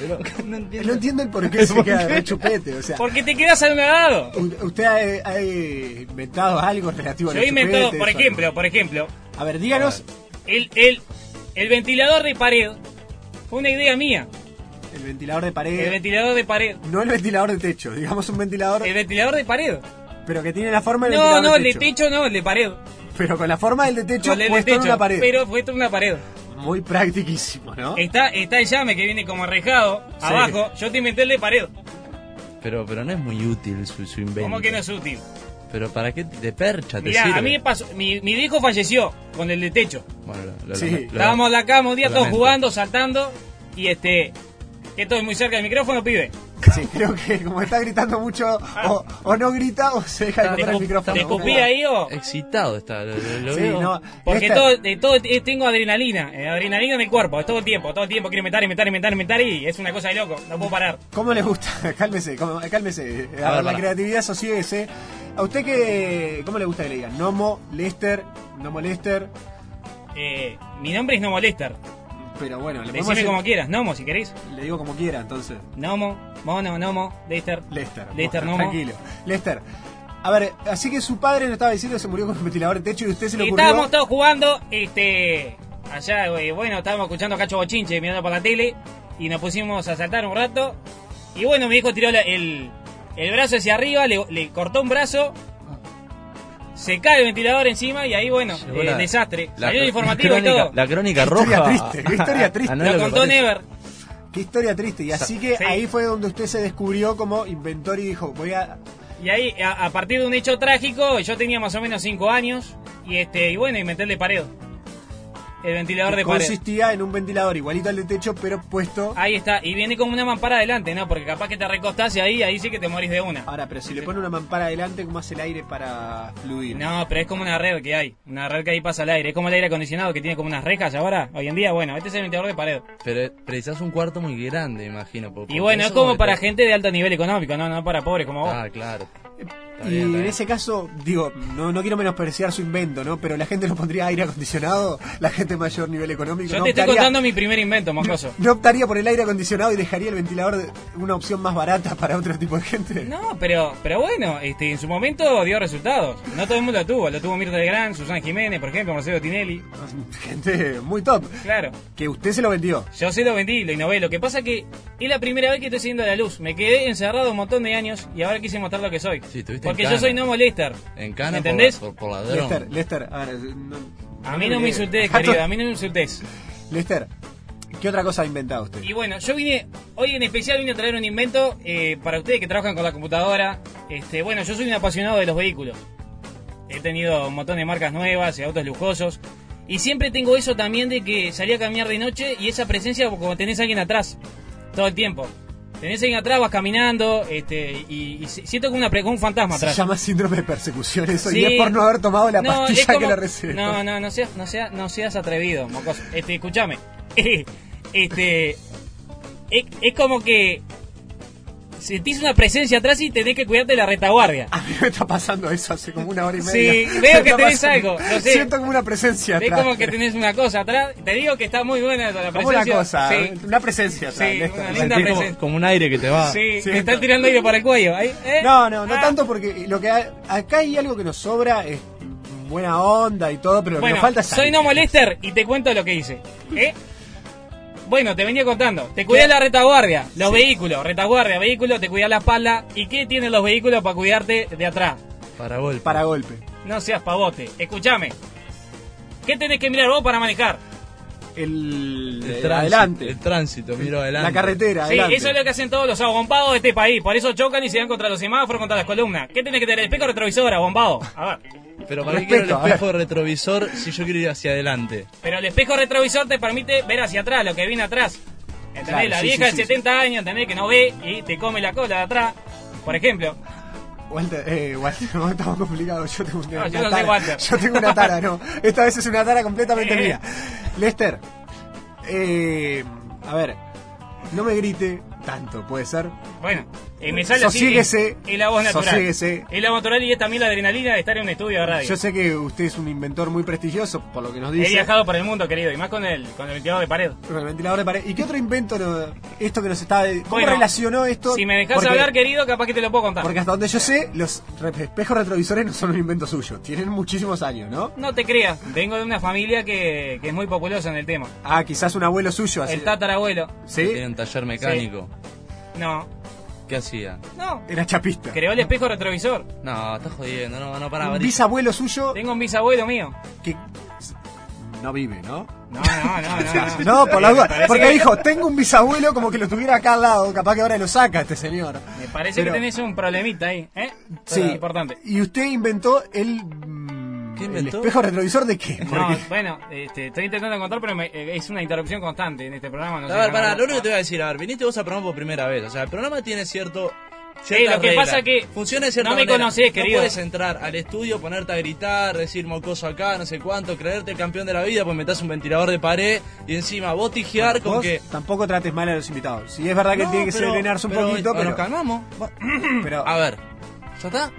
No entiendo. No entiendo el por qué se queda de chupete. O sea, Porque te quedas anonadado. ¿Usted ha, ha inventado algo relativo a Yo he inventado, por ejemplo, por ejemplo? A ver, díganos el, el, el ventilador de pared fue una idea mía. el ventilador de pared. El ventilador de pared. no el ventilador de techo, digamos un ventilador, El ventilador de pared. pero que tiene la forma del No, ventilador no, de el de techo. techo no, el de pared. Pero con la forma del de techo el de puesto en techo, una pared. Pero fue en una pared. Muy practiquísimo, ¿no? Está, está el llame que viene como arrejado abajo. Yo te inventé el de pared. Pero, pero no es muy útil su, su invento. ¿Cómo que no es útil? Pero para qué te percha, te Mirá, sirve. a mí me pasó, mi, mi hijo falleció con el de techo. Bueno, lo- lo- Sí. Estábamos en la cama un día todos jugando, saltando y este... Que estoy muy cerca del micrófono, pibe. Sí, creo que como está gritando mucho, o, o no grita o se deja de ¿Te comer el micrófono. te escupí ahí o? Excitado está, lo, lo- lo Sí, veo. no, Porque Esta- todo, de todo eh, tengo adrenalina, eh, adrenalina en el cuerpo, todo el tiempo, todo el tiempo quiero inventar, inventar, inventar, inventar y es una cosa de loco, no puedo parar. ¿Cómo le gusta? cálmese, cómo- cálmese. A, A ver, ver, la para. creatividad, sosiéguese. ¿A usted qué, cómo le gusta que le digan? Nomo, Lester, Nomo Lester. Eh, mi nombre es Nomo Lester. Pero bueno, le Decime como quieras, Nomo si querés. Le digo como quiera, entonces. Nomo, Mono, Nomo, Lester. Lester. Lester, Nomo. Tranquilo. Lester. A ver, así que su padre le estaba diciendo que se murió con un ventilador de techo y usted se Y ocurrió. estábamos todos jugando, este, allá, eh, bueno, estábamos escuchando a Cacho Bochinche mirando por la tele y nos pusimos a saltar un rato. Y bueno, mi hijo tiró la- el, el brazo hacia arriba, le, le cortó un brazo, se cae el ventilador encima y ahí, bueno, eh, la- desastre. la Salió el informativo la y crónica- todo. la crónica Qué historia roja. triste, qué historia triste. Ah, no es Lo contó. Never. Qué historia triste. Y así que Sí. ahí fue donde usted se descubrió como inventor y dijo, voy a... Y ahí, a, a partir de un hecho trágico, yo tenía más o menos 5 años y este y bueno, inventé el de pared. El ventilador que de pared. consistía en un ventilador igualito al de techo, pero puesto... Ahí está, y viene como una mampara adelante, ¿no? Porque capaz que te recostás y ahí, ahí sí que te morís de una. Ahora, pero si le pone una mampara adelante, ¿cómo hace el aire para fluir? No, pero es como una red que hay. Una red que ahí pasa el aire. Es como el aire acondicionado que tiene como unas rejas ahora. Hoy en día, bueno, este es el ventilador de pared. Pero precisás un cuarto muy grande, imagino. por- Y porque bueno, es como para te- gente de alto nivel económico, no, no para pobres como vos. Ah, claro. Está Y bien, en ese caso, digo, no, no quiero menospreciar su invento, ¿no? Pero la gente no pondría aire acondicionado, la gente de mayor nivel económico. Yo no te estoy contando mi primer invento, mocoso. ¿No optaría por el aire acondicionado y dejaría el ventilador de una opción más barata para otro tipo de gente? No, pero, pero bueno, este, en su momento dio resultados. No todo el mundo lo tuvo. Lo tuvo Mirta Legrand, Susana Jiménez, por ejemplo, Marcelo Tinelli. Gente muy top. Claro. Que usted se lo vendió. Yo se lo vendí, lo innové. Lo que pasa que es la primera vez que estoy siguiendo la luz. Me quedé encerrado un montón de años y ahora quise mostrar lo que soy. Sí, Porque en yo soy no molester. En Cana por- ¿Entendés? por, por ladrón. Lester, Lester, a ver, no, A mí no me insultés, Jato- querido. A mí no me insultés. Lester, ¿qué otra cosa ha inventado usted? Y bueno, yo vine, hoy en especial vine a traer un invento eh, para ustedes que trabajan con la computadora. Este, bueno, yo soy un apasionado de los vehículos. He tenido un montón de marcas nuevas y autos lujosos. Y siempre tengo eso también de que salí a caminar de noche y esa presencia como tenés a alguien atrás todo el tiempo. Tenés a alguien atrás, vas caminando este, y, y si- siento como, una, como un fantasma Se atrás. llama síndrome de persecución eso Sí. y es por no haber tomado la No, pastilla como- que le recetó. No, no, no seas, no seas, no seas atrevido, mocoso. Este, escúchame. Este, es, es como que sentís una presencia atrás y tenés que cuidarte de la retaguardia. A mí me está pasando eso hace como una hora y Sí, media. veo Me que está tenés pasando. algo, no sé. Siento como una presencia atrás. como que tenés una cosa atrás. Te digo que está muy buena la Como una presencia. cosa, Sí. una presencia atrás. Sí, una linda como, presencia. como un aire que te va. Sí, Sí, me están esto- tirando aire para el cuello. Ahí, ¿eh? No, no, no Ah. tanto porque lo que hay- acá hay algo que nos sobra es buena onda y todo, pero lo que Bueno, nos falta es soy no molester y te cuento lo que hice. ¿Eh? Bueno, te venía contando. Te cuidás la retaguardia, los vehículos, retaguardia, vehículo, te cuidás la espalda. ¿Y qué tienen los vehículos para cuidarte de atrás? Para golpe. Para golpe. No seas pavote. Escúchame. ¿Qué tenés que mirar vos para manejar? El, El el tránsito, adelante. El tránsito, miro adelante. La carretera, Sí, adelante. eso es lo que hacen todos los abompados de este país. Por eso chocan y se dan contra los semáforos, contra las columnas. ¿Qué tenés que tener? El espejo retrovisor, abombado. A ver. Pero para qué Respeto, quiero a el espejo retrovisor si yo quiero ir hacia adelante. Pero el espejo retrovisor te permite ver hacia atrás, lo que viene atrás. ¿Entendés? Claro, la sí, vieja sí, de sí, 70 años, ¿entendés? Que no ve y te come la cola de atrás. Por ejemplo. Walter, eh, Walter, no, estamos complicados. Yo tengo una, No, yo una no tara. Walter. Yo tengo una tara, no. Esta vez es una tara completamente Eh. mía. Lester, eh, a ver, no me grite tanto, ¿puede ser? Bueno, eh, me sale así. Sosiéguese, Es, es la voz natural. sosiéguese. Es la voz natural y es también la adrenalina de estar en un estudio de radio. Yo sé que usted es un inventor muy prestigioso, por lo que nos dice. He viajado por el mundo, querido, y más con el, con el ventilador de pared. Con el ventilador de pared. ¿Y qué otro invento, no- esto que nos está... ¿Cómo Bueno, relacionó esto? Si me dejas Porque- hablar, querido, capaz que te lo puedo contar. Porque hasta donde yo sé, los espejos retrovisores no son un invento suyo. Tienen muchísimos años, ¿no? No te creas, vengo de una familia que, que es muy populosa en el tema. Ah, quizás un abuelo suyo. Así. El tatarabuelo. ¿Sí? Tiene un taller mecánico. No, ¿Qué hacía? no. Era chapista. Creó el espejo retrovisor. No, estás jodiendo, no, no para Un bisabuelo suyo Tengo un bisabuelo mío. que no vive, ¿no? No, no, no, no. por la duda. Porque que- dijo, tengo un bisabuelo como que lo tuviera acá al lado. Capaz que ahora lo saca este señor. Me parece Pero- que tenés un problemita ahí, ¿eh? Sí. Importante. Y usted inventó el ¿Qué ¿El inventó? espejo retrovisor de qué? No, bueno, este, estoy intentando encontrar, pero me- eh, es una interrupción constante en este programa. No sé A ver, pará, lo único que te voy a decir, a ver, viniste vos al programa por primera vez. O sea, el programa tiene cierto. Sí, ciertas lo que reglas. pasa que Funciona de cierta no me manera. conocés, querido. No puedes entrar al estudio, ponerte a gritar, decir mocoso acá, no sé cuánto, creerte el campeón de la vida, pues metés un ventilador de pared y encima vos tijear con Vos que. Tampoco trates mal a los invitados. Si es verdad que No, tiene que pero- serenarse un pero- poquito, Nos pero. calmamos. Va- pero A ver, ¿ya está?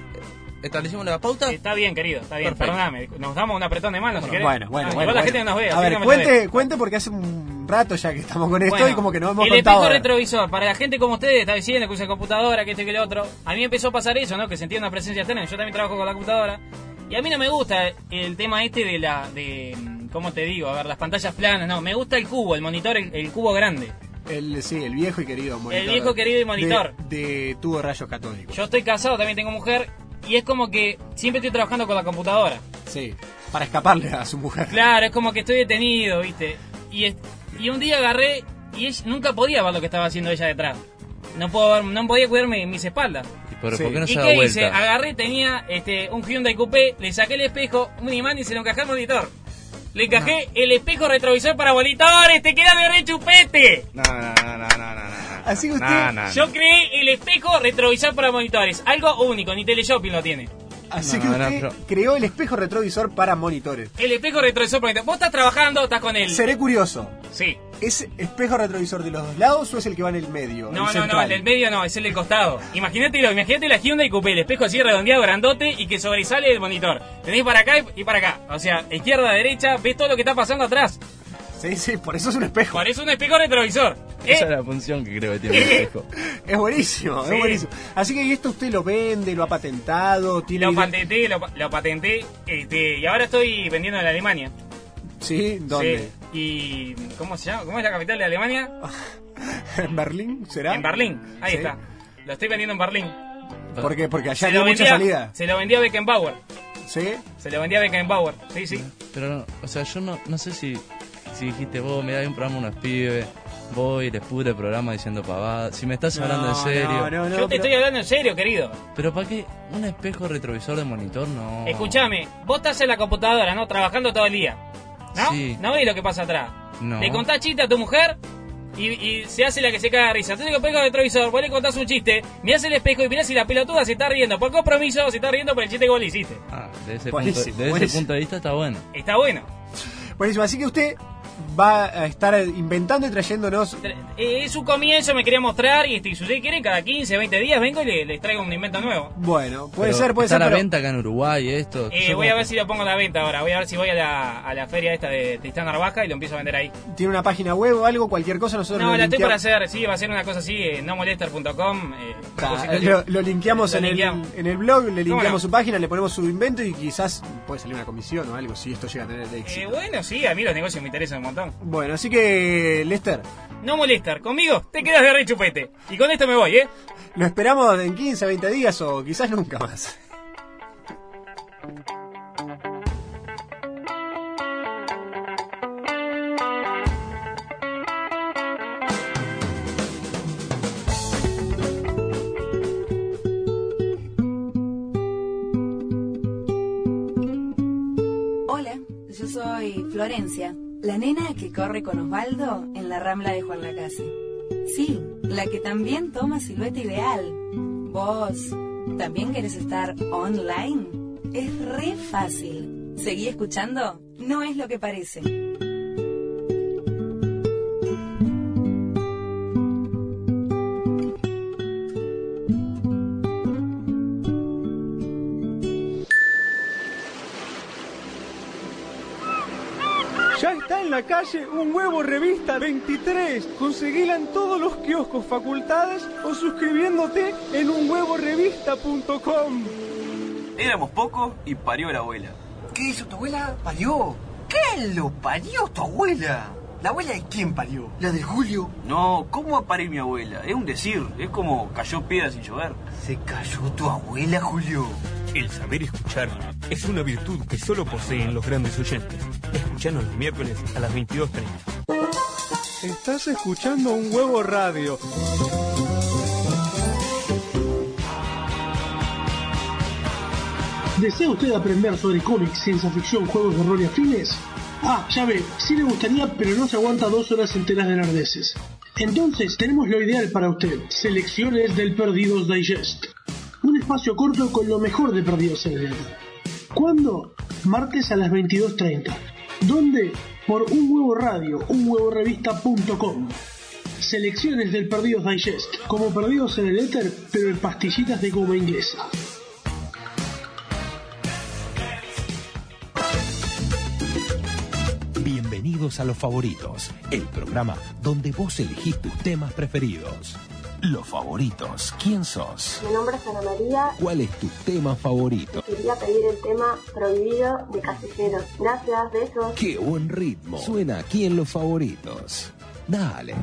¿Establecimos la pauta? Está bien, querido, está bien. Perfecto. Perdóname, nos damos un apretón de mano si querés. Bueno, bueno, No, bueno. Igual la bueno. gente no nos ve, A ver, cuente, cuente porque hace un rato ya que estamos con esto Bueno, y como que no hemos el contado. retrovisor, para la gente como ustedes, está diciendo que usa computadora, que este que lo otro. A mí empezó a pasar eso, ¿no? Que sentía una presencia externa. Yo también trabajo con la computadora. Y a mí no me gusta el tema este de la. de ¿Cómo te digo? A ver, las pantallas planas. No, me gusta el cubo, el monitor, el, el cubo grande. El, sí, el viejo y querido monitor. viejo querido y monitor. De, de tubo rayos catódicos. Yo estoy casado, también tengo mujer. Y es como que siempre estoy trabajando con la computadora. Sí, para escaparle a su mujer. Claro, es como que estoy detenido, ¿viste? Y, es- y un día agarré y ella- nunca podía ver lo que estaba haciendo ella detrás. No, puedo ver- no podía cuidarme mis espaldas. Pero ¿por qué no ¿Y da qué vuelta? hice? Agarré, tenía este, un Hyundai Coupé, le saqué el espejo, un imán y se lo encajé al monitor. Le encajé el espejo retrovisor para monitores, te queda de re chupete. No, no, no, no, no, no, no. Así que usted. No, no, Yo creé el espejo retrovisor para monitores, algo único, ni Teleshopping lo tiene. Así No, que no, usted creó el espejo retrovisor para monitores. El espejo retrovisor para monitores. Vos estás trabajando, estás con él. Seré curioso. Sí. ¿Es espejo retrovisor de los dos lados o es el que va en el medio? No, el no, no, central? el del medio no, es el del costado. Imagínatelo, imagínate la Hyundai Coupé, el espejo así redondeado, grandote y que sobresale del monitor. Tenés para acá y para acá. O sea, izquierda, derecha, ves todo lo que está pasando atrás. Sí, sí, por eso es un espejo. Parece un espejo retrovisor. Esa ¿Eh? es la función que creo que tiene el espejo. Es buenísimo, Sí. es buenísimo. Así que esto usted lo vende, lo ha patentado, tiene Lo idea- patenté, lo, lo patenté, este, y ahora estoy vendiendo en Alemania. Sí, ¿dónde? Sí. ¿Y cómo se llama? ¿Cómo es la capital de Alemania? ¿En Berlín será? En Berlín, ahí Sí. está. Lo estoy vendiendo en Berlín. ¿Por qué? Porque allá tiene mucha salida. se lo vendía a Beckenbauer. ¿Sí? Se lo vendía a Beckenbauer. Sí, sí. Pero, no, o sea, yo no, no sé si, si dijiste vos, mira, hay un programa unos pibes, voy y les pudre el programa diciendo pavadas. Si me estás hablando en serio. no, no, Yo te pero- estoy hablando en serio, querido. Pero ¿para qué? Un espejo retrovisor de monitor, no. Escuchame, vos estás en la computadora, ¿no? Trabajando todo el día. ¿No? Sí. ¿No ves lo que pasa atrás? No. Le contás chiste a tu mujer y, y se hace la que se caga de risa. Entonces, espejo de retrovisor, vos le contás un chiste, mirás el espejo y mirás si la pelotuda se está riendo. Por compromiso, se está riendo por el chiste que vos le hiciste. Ah, de ese, Buenísimo, de ese buenísimo. punto de vista está bueno. Está bueno. Buenísimo, así que usted va a estar inventando y trayéndonos... Eh, es un comienzo, me quería mostrar y este, si ustedes quieren, cada 15, 20 días vengo y le- les traigo un invento nuevo. Bueno, puede Pero ser, puede está ser, a la pero... venta acá en Uruguay esto. Eh, voy a ver si lo pongo a la venta ahora. Voy a ver si voy a la, a la feria esta de Tristán Narvaja y lo empiezo a vender ahí. ¿Tiene una página web o algo? Cualquier cosa nosotros No, lo la estoy por linkeamos- hacer, sí, va a ser una cosa así, eh, nomolester.com. Eh, Ah, cositas- lo, lo linkeamos Lo en, linkeamos. El, en el blog, le ¿Cómo linkeamos no? su página, le ponemos su invento y quizás puede salir una comisión o algo si esto llega a tener éxito. Eh, bueno, sí, a mí los negocios me interesan montón. Bueno, así que, Lester, No molestar, conmigo te quedas de re chupete. Y con esto me voy, ¿eh? lo esperamos en 15, 20 días o quizás nunca más. La nena que corre con Osvaldo en la rambla de Juan Lacase. Sí, la que también toma silueta ideal. ¿Vos también querés estar online? Es re fácil. Seguí escuchando, no es lo que parece. Calle un huevo revista 23. Conseguila en todos los kioscos facultades o suscribiéndote en unhuevorevista.com. Éramos pocos y parió la abuela. ¿Qué hizo tu abuela? ¿Parió? ¿Qué lo parió tu abuela? ¿La abuela de quién parió? ¿La de Julio? No, ¿cómo va a parir mi abuela? Es un decir, es como cayó piedra sin llover. ¿Se cayó tu abuela, Julio? El saber escuchar es una virtud que solo poseen los grandes oyentes. Escuchanos los miércoles a las 22.30. Estás escuchando un huevo radio. ¿Desea usted aprender sobre cómics, ciencia ficción, juegos de rol y afines? Ah, ya ve, sí le gustaría, pero no se aguanta dos horas enteras de nerdeces. Entonces, tenemos lo ideal para usted. Selecciones del Perdidos Digest. Un espacio corto con lo mejor de Perdidos en el. ¿Cuándo? Martes a las 22.30. ¿Dónde? Por un huevo radio, unhuevorevista.com. Selecciones del Perdidos Digest, como Perdidos en el Éter, pero en pastillitas de goma inglesa. Bienvenidos a Los Favoritos, el programa donde vos elegís tus temas preferidos. Los Favoritos, ¿quién sos? Mi nombre es Ana María. ¿Cuál es tu tema favorito? Quería pedir el tema prohibido de Callejeros. Gracias, besos. ¡Qué buen ritmo! Suena aquí en Los Favoritos. Dale.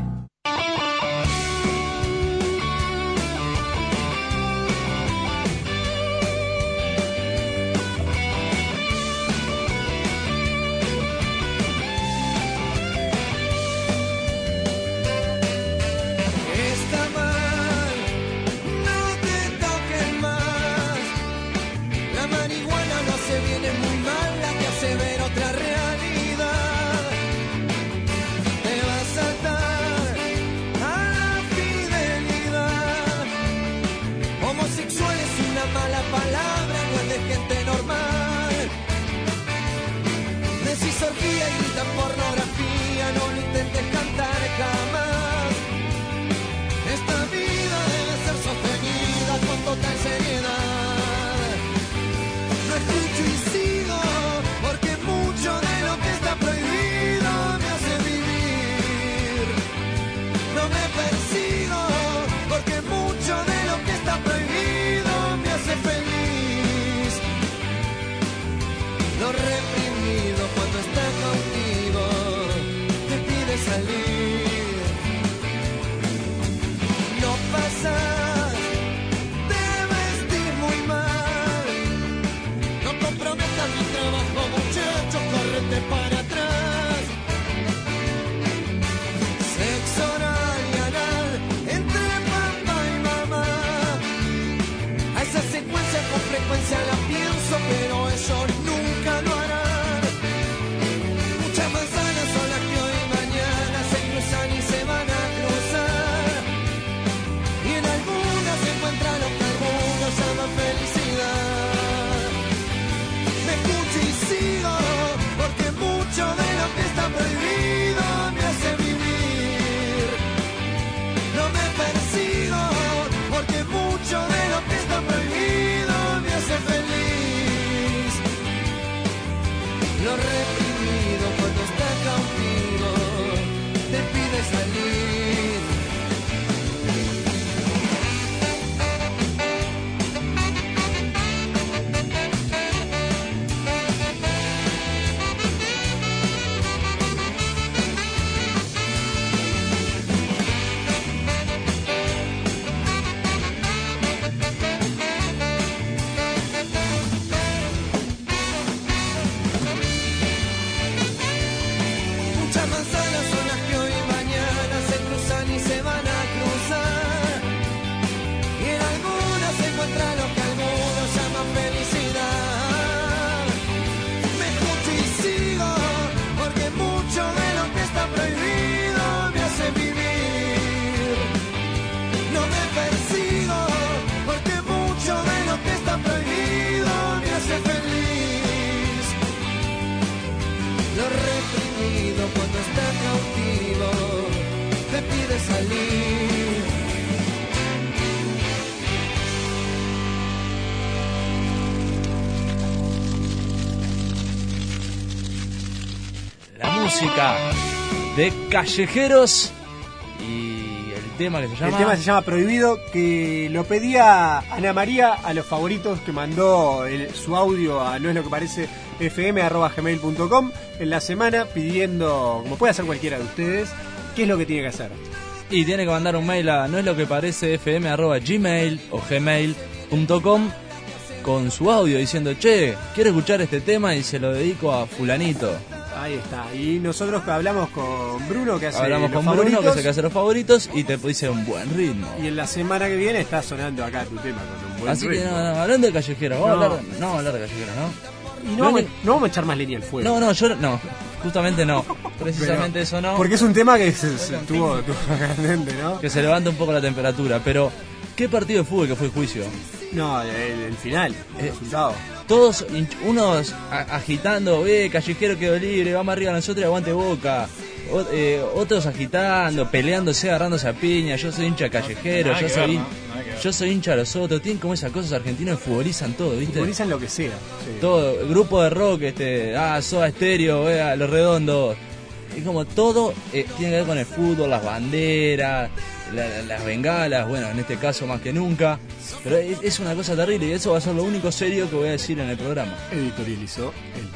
De Callejeros y el tema que se llama... El tema se llama Prohibido, que lo pedía Ana María a los favoritos que mandó el- su audio a no es lo que parece fm.gmail.com en la semana pidiendo, como puede hacer cualquiera de ustedes, qué es lo que tiene que hacer. Y tiene que mandar un mail a no es lo que parece fm arroba gmail o gmail.com con su audio diciendo, che, quiero escuchar este tema y se lo dedico a fulanito. Ahí está. Y nosotros hablamos con Bruno que hace Hablamos los con Bruno, que es el que hace los favoritos, y te dice un buen ritmo. Y en la semana que viene está sonando acá tu tema con un buen Así que no, no, hablando de callejeros, vamos, No. a hablar, de- no vamos a hablar de callejeros, ¿no? Y no vamos, único- no vamos a echar más leña al fuego. No, no, yo no, justamente no. Precisamente Pero- eso no. Porque es un tema que se, se tuvo, candente, ¿no? Que se levanta un poco la temperatura, pero ¿qué partido de fútbol que fue juicio? No, el, el final, el resultado. Todos, unos a- agitando, eh, callejero quedó libre, vamos arriba nosotros y aguante boca. O- eh, otros agitando, peleándose, agarrándose a piña, yo soy hincha callejero, yo soy, ver, yo soy hincha de los otros, tienen como esas cosas argentinos que futbolizan todo, ¿viste? Futbolizan lo que sea. sí. Todo, el grupo de rock, este, ah, Soda Estéreo, eh, Los Redondos. Es como todo eh, tiene que ver con el fútbol, las banderas, la- la- las bengalas, bueno, en este caso más que nunca. Pero es, es una cosa terrible y eso va a ser lo único serio que voy a decir en el programa. Editorializó el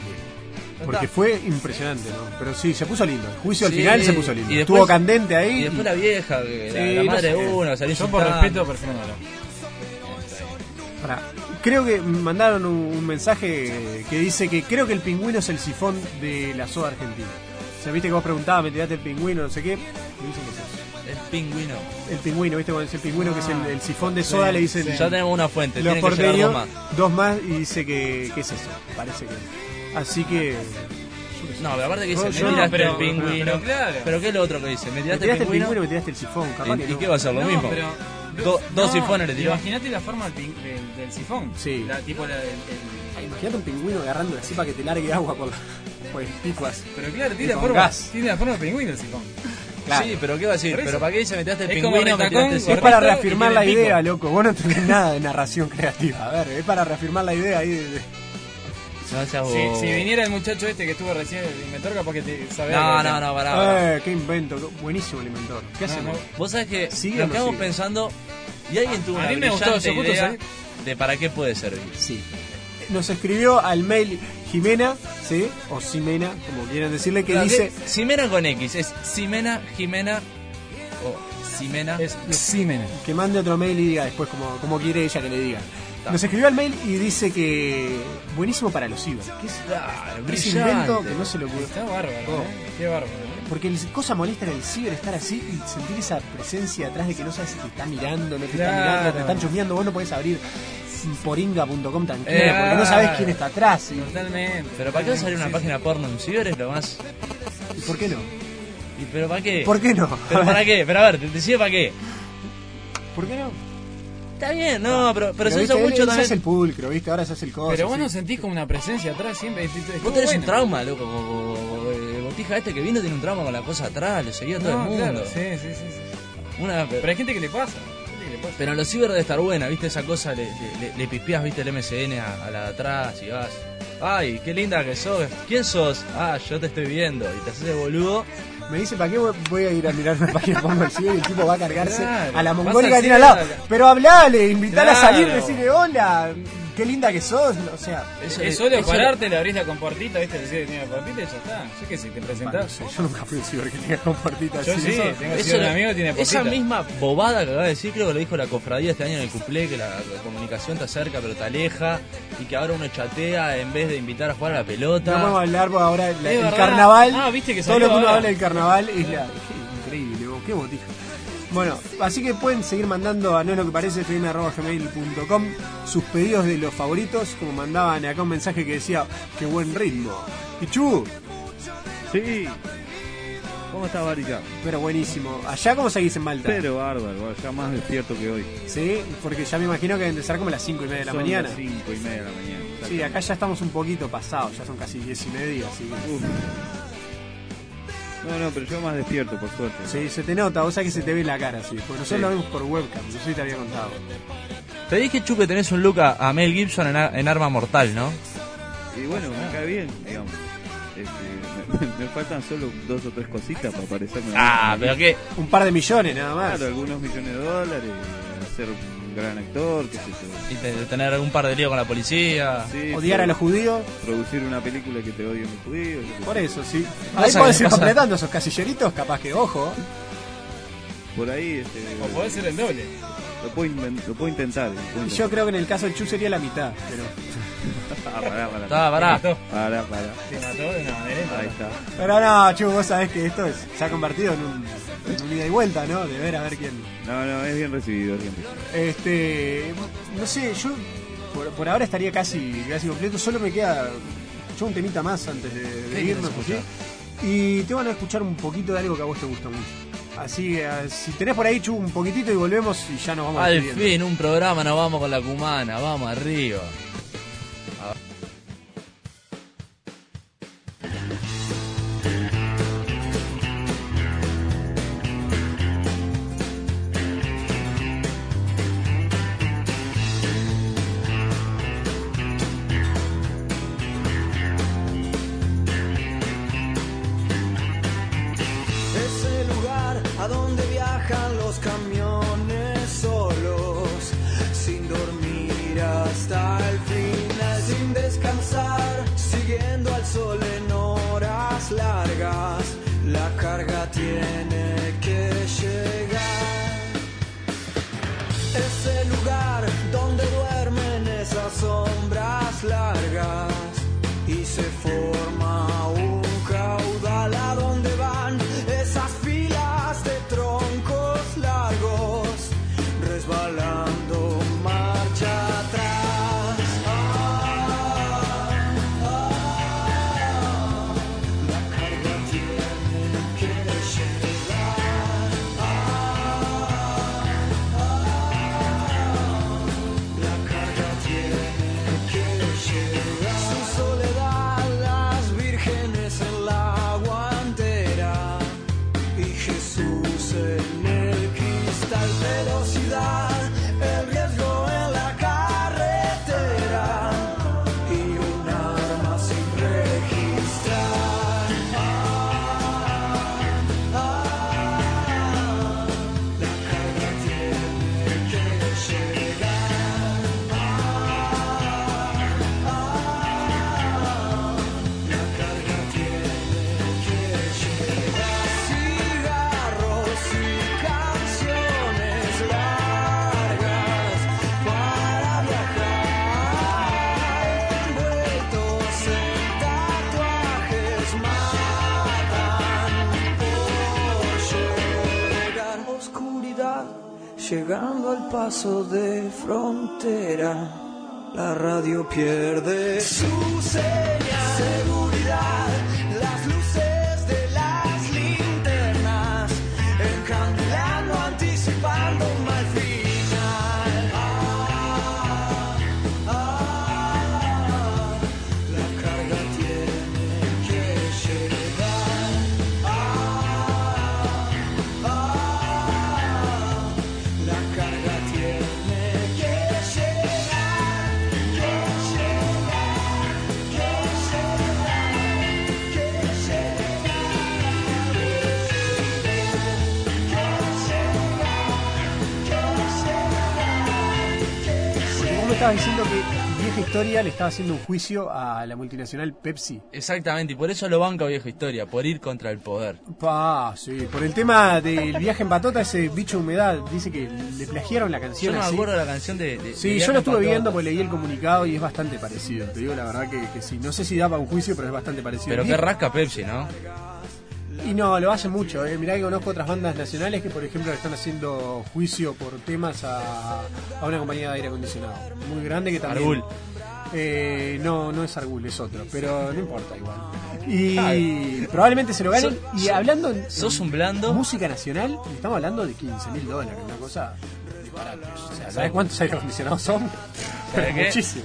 Porque fue impresionante, ¿no? Pero sí, se puso lindo. El juicio al Sí, final se puso lindo. y Estuvo candente ahí. Y después la vieja, que la, Sí, la no madre sé. de uno, salió Yo por insultando. respeto prefiero no hablar. Pará. Creo que mandaron un, un mensaje que dice que creo que el pingüino es el sifón de la soda argentina. O sea, viste que vos preguntabas, me tiraste el pingüino, no sé qué. Le dicen que es eso. El pingüino. El pingüino, viste, cuando dice el pingüino que es el, el sifón de Sí, soda, le dicen. sí. Ya tenemos una fuente, Los que llegar porteños, dos más, y dice que, que es eso. Parece que. Así que. No, pero aparte que dice, me tiraste pero- el pingüino. pero claro. Pero ¿qué es lo otro que dice? ¿Me Me tiraste, tiraste el pingüino? me tiraste el sifón, capaz ¿Y- que y no. qué va a ser lo No, mismo? pero- Do- dos No, sifones le tiró. Imagínate la forma del, del- del sifón. Sí. La, tipo la, el, el- Imagínate un pingüino agarrando así para que te largue agua por, por el pico así. Pero claro, tiene la, forma, gas. tiene la forma de pingüino el sifón. Claro. Sí, pero ¿qué va a decir? Por. ¿Pero para qué dice me tiraste el pingüino? Me retacón, tiraste el Es para reafirmar la idea, loco. Vos no entendés nada de narración creativa. A ver, es para reafirmar la idea ahí. de- de- No seas Si, viniera el muchacho este que estuvo recién, el inventor, capaz que te sabe No, no, no, pará, pará. Eh, qué invento. Buenísimo el inventor. ¿Qué No, hacemos? no. Vos sabés que ¿Sigue nos no quedamos sigue? pensando y alguien tuvo A una mí me brillante idea de para qué puede servir. Sí. Nos escribió al mail Jimena, ¿sí? O Simena, como quieran decirle, que Claro, dice. que Ximena con X, es Ximena, Jimena o Ximena. Es Ximena. Que mande otro mail y diga después como, como quiere ella que le diga. Nos escribió al mail y dice que buenísimo para los ciber. Que es Claro, brillante. invento que no se lo puede. Está bárbaro, Oh. ¿eh? Qué bárbaro. ¿eh? Porque cosa molesta en el ciber estar así y sentir esa presencia atrás de que no sabes si te está mirando, no te está Claro. mirando, te están chusmeando, vos no podés abrir poringa.com tranquilo, Eh, porque no sabés quién está atrás. Y, Totalmente. Pero ¿para qué salir una Sí, página porno en ciber? Es lo más. ¿y ¿Por qué no? ¿Y pero para qué? ¿Por qué no? ¿Pero para qué? Pero a ver, te decía para qué. ¿Por qué no? Está bien, no, pero, pero se usa mucho él se hace también. el pulcro, ¿viste? Ahora se hace el coso. Pero vos no sentís como una presencia atrás siempre. es- es- es Vos tenés un trauma, loco. como- como- El botija este que vino tiene un trauma con la cosa atrás, lo seguía todo No, el mundo. claro, sí, sí, sí, sí. Una, Pero hay gente que le pasa. gente que le pasa. Pero en los ciber debe estar buena, ¿viste? Esa cosa, le, le, le- ¿viste? El MSN a, a la de atrás y vas. Ay, qué linda que sos. ¿Quién sos? Ah, yo te estoy viendo. Y te haces boludo. Me dice, ¿para qué voy- a ir a mirar una página porno del y el tipo va a cargarse Claro, a la mongólica que tiene al lado? Pero hablale, invitala a salir, decirle hola, qué linda que sos. O sea, Eso, Es solo pararte, le abrís la compartita, ¿viste? Decís que tiene y ya está. Yo qué sé, te presentás. yo nunca fui un ciber que tenga compartita Yo sí, tengo un amigo tiene esa misma bobada que acaba de decir, creo que lo dijo la cofradía este año en el cuplé, que la, la comunicación te acerca pero te aleja, y que ahora uno chatea en vez de invitar a jugar a la pelota. No vamos a hablar porque ahora el verdad. carnaval, Ah, viste que todo lo que uno habla del carnaval es la... Increíble, vos, qué botija. Bueno, así que pueden seguir mandando a no es lo que parece fm.gmail.com sus pedidos de los favoritos, como mandaban acá un mensaje que decía, qué buen ritmo. Pichu, Sí. ¿Cómo está Varilla? pero buenísimo. ¿Allá cómo seguís en Malta? Pero bárbaro, ya más despierto que hoy. Sí, porque ya me imagino que deben de ser como las 5 y media de la Son mañana. las cinco y media de la mañana. Sí, acá ya estamos un poquito pasados, ya son casi 10 y media, así que... Uf. No, no, pero yo más despierto, por suerte. Sí, se te nota, vos sabés que se te ve la cara, sí. Porque nosotros Sí. lo vemos por webcam, sé si te había contado. Te dije, Chu, que tenés un look a, a Mel Gibson en, a- en Arma Mortal, ¿no? Y bueno, me cae bien, digamos. Este, me, me faltan solo dos o tres cositas para parecerme. Ah, pero qué. Un par de millones nada más. Claro, algunos millones de dólares, un gran actor, qué sé yo. Y te- de tener algún par de líos con la policía. Sí, Odiar a los judíos. Producir una película que te odien los judíos. yo qué Por eso, sí. Pasa Ahí que podés ir pasa- completando esos casilleritos, capaz que, ojo. Por ahí, este, O podés ser el doble. lo, puedo inven- lo puedo intentar. lo puedo Y intentar. yo creo que en el caso del Chu sería la mitad, pero... Pará, pará. Ah, pará. Pará, pará. Te mató de una manera. Ahí está. Pero no, Chu, vos sabés que esto es- se ha convertido en un, en un ida y vuelta, ¿no? De ver a ver quién. No, no, es bien recibido, es bien recibido. Este, no sé, yo por, por ahora estaría casi, casi completo. Solo me queda yo un temita más antes de, de ¿Qué irnos. ¿sí? Y te van a escuchar un poquito de algo que a vos te gusta mucho. Así que si tenés por ahí, Chu, un poquitito y volvemos y ya nos vamos Al fin, un programa, nos vamos con la cumana, vamos arriba. Carga tiene paso de frontera. La radio pierde Historia le estaba haciendo un juicio a la multinacional Pepsi. Exactamente, y por eso lo banca vieja historia, por ir contra el poder. Pa, sí, por el tema del viaje en patota, ese bicho de humedad, dice que le plagiaron la Yo canción. no me acuerdo de la canción de. de- Sí, de yo lo estuve viendo porque leí el comunicado y es bastante parecido. Te digo la verdad que, que sí. No sé si da para un juicio, pero es bastante parecido. Pero qué rasca Pepsi, ¿no? Y no, lo hace mucho. Eh. Mirá que conozco otras bandas nacionales que, por ejemplo, están haciendo juicio por temas a, a una compañía de aire acondicionado. Muy grande que también... Eh, no, no es Argul, es otro. Pero no importa igual. Y probablemente se lo ganen. So- y hablando en, sos un blando. música nacional, estamos hablando de 15 mil dólares. Una cosa. O sea, ¿sabes cuántos aire acondicionados son? Muchísimo.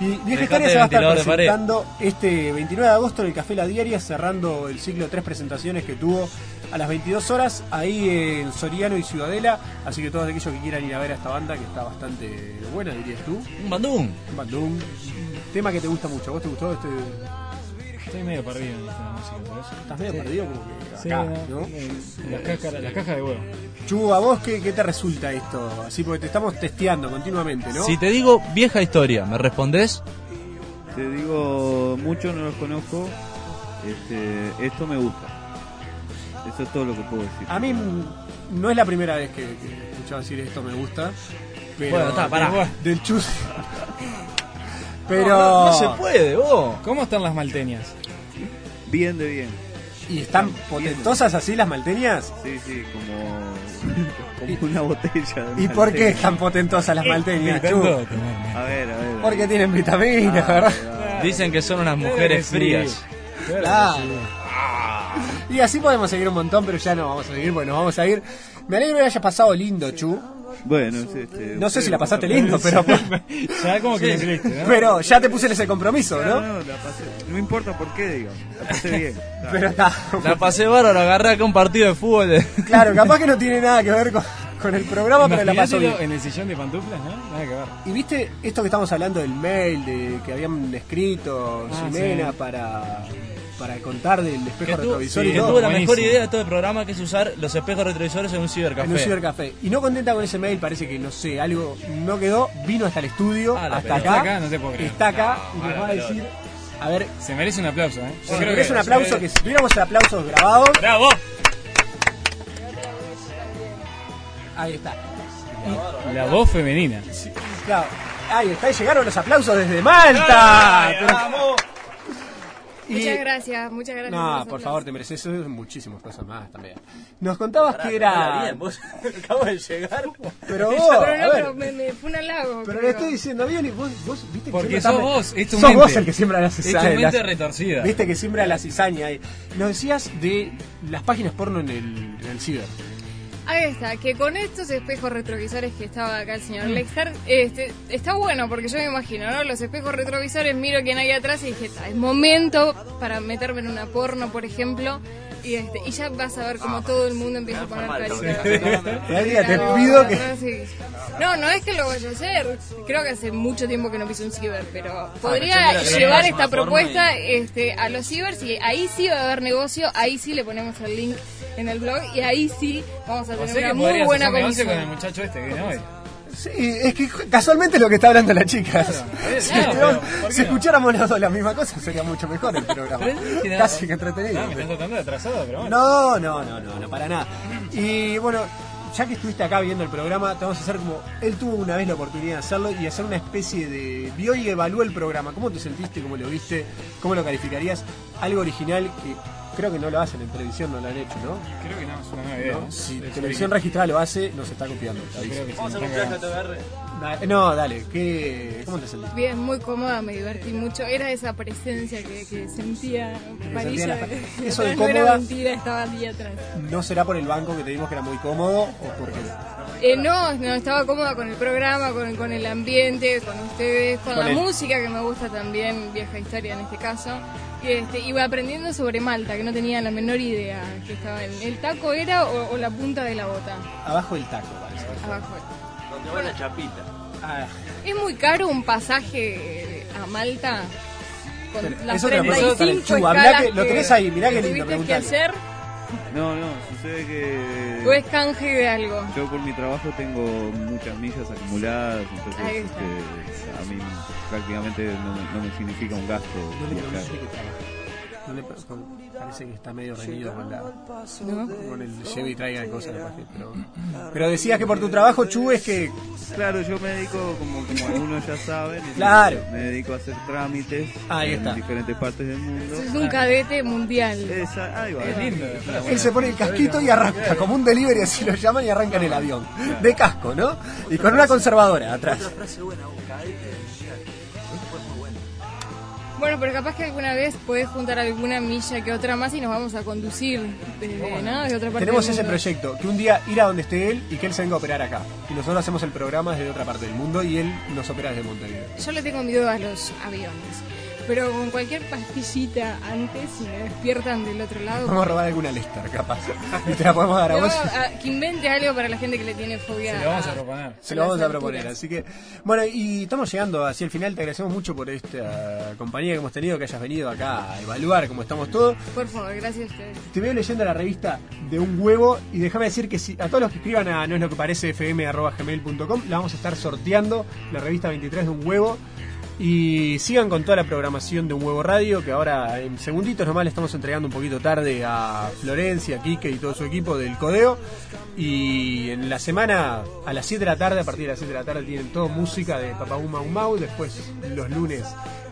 Y Vieja Historia se va a estar presentando este 29 de agosto en el Café La Diaria, cerrando el ciclo de tres presentaciones que tuvo a las 22 horas, ahí en Soriano y Ciudadela. Así que todos aquellos que quieran ir a ver a esta banda, que está bastante buena, dirías tú. Un bandung. Un bandung. Un tema que te gusta mucho. ¿Vos te gustó este? Estoy medio perdido en esta música, por eso. Estás medio Sí. perdido como que Sí, acá, no, ¿no? en La caja, la caja de huevo. Chu, ¿a vos qué, qué te resulta esto? Así porque te estamos testeando continuamente, ¿no? Si te digo vieja historia, ¿me respondés? Te digo, muchos no los conozco. Este, esto me gusta. Eso es todo lo que puedo decir. A mí no es la primera vez que, que he escuchado decir esto me gusta. Pero Bueno, está, pará. del- Del chus. Pero. No, no se puede, vos. ¿Cómo están las malteñas? Bien de bien. ¿Y están potentosas así las malteñas? Sí, sí, como, como una botella. de ¿Y por qué están potentosas las malteñas, Chu? A ver, a ver. Porque tienen vitaminas, ¿verdad? Dicen que son unas mujeres frías. Claro. Y así podemos seguir un montón, pero ya no vamos a seguir, bueno, vamos a ir. Me alegro que hayas pasado lindo, Chu. Bueno, sí, este, No sé si la pasaste lindo, pero. Ya como que lo hiciste, ¿no? Pero ya te puse ese compromiso, No, ¿no? no, la pasé. No importa por qué, digamos. La pasé bien. Pero está. La pasé bárbaro, agarré acá un partido de fútbol. de- Claro, capaz que no tiene nada que ver con, con el programa, pero la pasó bien. En el sillón de pantuflas, ¿no? Nada que ver. Y viste esto que estamos hablando del mail, de que habían escrito Ah, sí. para, para contar del espejo Que retrovisor que y todo. tuvo la mejor idea de todo el programa que es usar los espejos retrovisores en un cibercafé. En un cibercafé. Y no contenta con ese mail, parece que no sé, algo no quedó, vino hasta el estudio, Ah, hasta acá, Está acá, no te puedo creer. está acá No, y nos va a pelota. decir, a ver, Se merece un aplauso, ¿eh? si querés un aplauso, que si tuviéramos el aplauso grabado, ¡Bravo! ahí está. La voz femenina. Claro, ahí está, y llegaron los aplausos desde Malta. Pero- Y- Muchas gracias, muchas gracias. No, por aplausos. favor, te mereces muchísimas cosas más también. Nos contabas que era. Bien, vos acabas de llegar. Pero vos, Pero no, pero me, me fue un halago. pero le estoy diciendo bien y vos, vos viste que Porque sos vos, es tu sos mente. vos el que siembra la Es tu cizaña. mente retorcida. Viste que siembra la cizaña. Nos decías de las páginas porno en el, en el ciber. Ahí está, que con estos espejos retrovisores que estaba acá el señor Mm. Lexter, este, está bueno porque yo me imagino, ¿no? Los espejos retrovisores, miro quién hay atrás y dije, "Ta, es momento para meterme en una porno, por ejemplo, y este y ya vas a ver como todo el mundo empieza a poner caritas. Te pido que. no. No, es que lo vaya a hacer. Creo que hace mucho tiempo que no piso un ciber, pero podría era que llevar esta propuesta este, a los cibers y ahí sí va a haber negocio, ahí sí le ponemos el link en el blog y ahí sí vamos a O tener sea una muy buena negocio con el comisión. muchacho este que viene hoy. Sí, es que casualmente es lo que está hablando la chica. Si, Claro, estuviéramos- pero, ¿por qué si no? escucháramos los dos la misma cosa sería mucho mejor el programa. Pero Casi que entretenido. No, me estás tratando de atrasado, pero bueno. No, no, no, no, no, para nada. Y bueno, ya que estuviste acá viendo el programa, te vamos a hacer como. Él tuvo una vez la oportunidad de hacerlo y hacer una especie de. Vio y evaluó el programa. ¿Cómo te sentiste? ¿Cómo lo viste? ¿Cómo lo calificarías? Algo original que creo que no lo hacen en televisión, no lo han hecho, ¿no? Creo que no, es una nueva idea. ¿No? Si televisión registrada lo hace, nos está copiando. Vamos a un. TBR. Da- No, dale, ¿qué, ¿cómo te sentiste? Bien, muy cómoda, me divertí mucho. Era esa presencia que, que sentía Parilla. de- eso de no era cómoda. mentira, estaba allí atrás. ¿No será por el banco que te dimos que era muy cómodo o porque Eh, no, no, estaba cómoda con el programa, con, con el ambiente, con ustedes, con, Con la el- música que me gusta también, vieja historia en este caso. Y este, iba aprendiendo sobre Malta, que no tenía la menor idea que estaba en el taco era o, o la punta de la bota. abajo del taco parece? Abajo. Donde va la chapita. Ah, Es muy caro un pasaje a Malta con Pero las eso te lo pregunto 35 también. Chu, hablá escalas que- lo tenés ahí, mirá qué lindo, tuviste que hacer No, no, sucede que. o es canje de algo. Yo por mi trabajo tengo muchas millas acumuladas, entonces este, a mí prácticamente no, no me significa un gasto No No le parece que está medio reñido con, la, con el lleve y traiga de cosas. que- Pero, pero decías que por tu trabajo, Chu, es que. Claro, yo me dedico, como, como algunos ya saben, Claro. me dedico a hacer trámites Ahí en está. diferentes partes del mundo. Es un cadete mundial. Esa, ahí va. Es lindo. Él se pone el casquito y arranca, como un delivery, así lo llaman, y arranca en el avión. De casco, ¿no? Y con una conservadora atrás. Bueno, pero capaz que alguna vez podés juntar alguna milla que otra más y nos vamos a conducir desde, ¿no? de otra parte Tenemos del ese proyecto, que un día ir a donde esté él y que él se venga a operar acá. Y nosotros hacemos el programa desde otra parte del mundo y él nos opera desde Montevideo. Yo le tengo miedo a los aviones. Pero con cualquier pastillita antes, si me despiertan del otro lado. Vamos a robar alguna Lester, capaz. Y te la podemos dar a vos. a- que invente algo para la gente que le tiene fobia. Se lo vamos a proponer. Se lo vamos a proponer, alturas. así que bueno, y estamos llegando hacia el final, te agradecemos mucho por esta compañía que hemos tenido, que hayas venido acá a evaluar cómo estamos todos. Por favor, gracias a ustedes. Te veo leyendo la revista de un huevo y déjame decir que si, a todos los que escriban a no es lo que parece fm.gmail.com la vamos a estar sorteando, la revista 23 de un huevo. Y sigan con toda la programación de Un Huevo Radio, que ahora en segunditos nomás le estamos entregando un poquito tarde a Florencia, Quique y todo su equipo del Codeo. Y en la semana, a las 7 de la tarde, a partir de las 7 de la tarde, tienen todo música de Papá Uma Mau. Después, los lunes,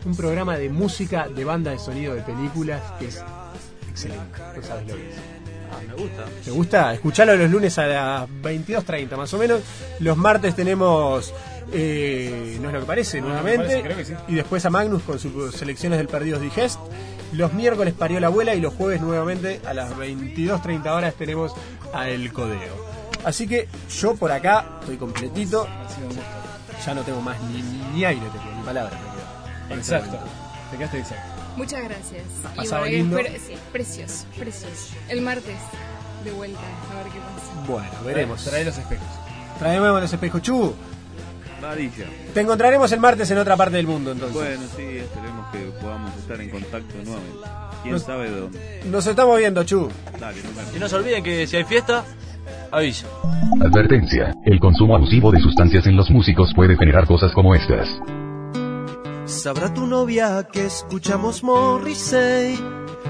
un programa de música de banda de sonido de películas que es excelente. No sabes lo que es. Ah, me gusta. ¿Te gusta? Escuchalo los lunes a las 22.30 más o menos. Los martes tenemos eh, No es lo que parece No nuevamente. parece, creo que sí. Y después a Magnus con sus selecciones del Perdidos Digest. Los miércoles parió la abuela y los jueves nuevamente a las 22.30 horas tenemos a El Codeo. Así que yo por acá estoy completito. Ya no tengo más ni, ni aire, tengo, ni palabras. Exacto. Te quedaste exacto. Muchas gracias. Pasado bueno, lindo. espero- sí, precioso, precioso. El martes, de vuelta, a ver qué pasa. Bueno, veremos. Trae los espejos. Traemos los espejos. Chu, Te encontraremos el martes en otra parte del mundo entonces. Bueno, sí, esperemos que podamos estar en contacto nuevamente. ¿Quién Nos- sabe de dónde? Nos estamos viendo, Chu. Dale, no Y no se olviden que si hay fiesta, avisa. Advertencia. El consumo abusivo de sustancias en los músicos puede generar cosas como estas. Sabrá tu novia que escuchamos Morrissey,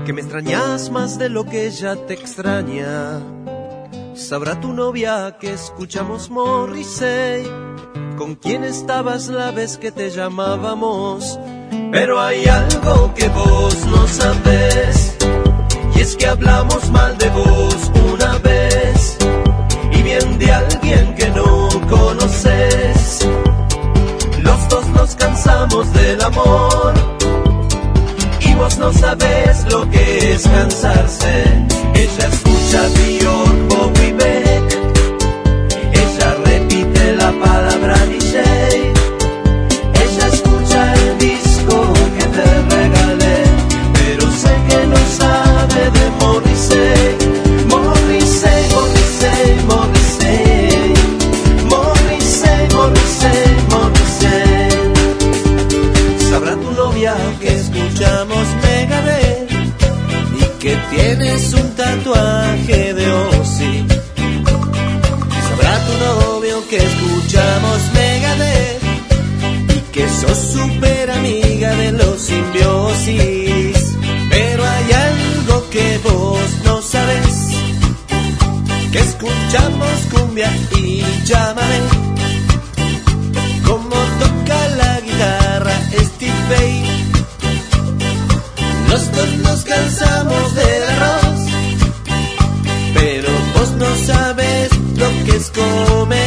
que me extrañas más de lo que ella te extraña. Sabrá tu novia que escuchamos Morrissey, con quién estabas la vez que te llamábamos. Pero hay algo que vos no sabes, y es que hablamos mal de vos una vez, y bien de alguien que no conoces. Los dos nos cansamos del amor y vos no sabes lo que es cansarse. Ella escucha Bjork, tienes un tatuaje de Ozzy. Sabrá tu novio que escuchamos Megadeth y que sos super amiga de los simbiosis. Pero hay algo que vos no sabes, que escuchamos cumbia y llámame. Como toca la guitarra Steve Vai. Los dos nos arroz, pero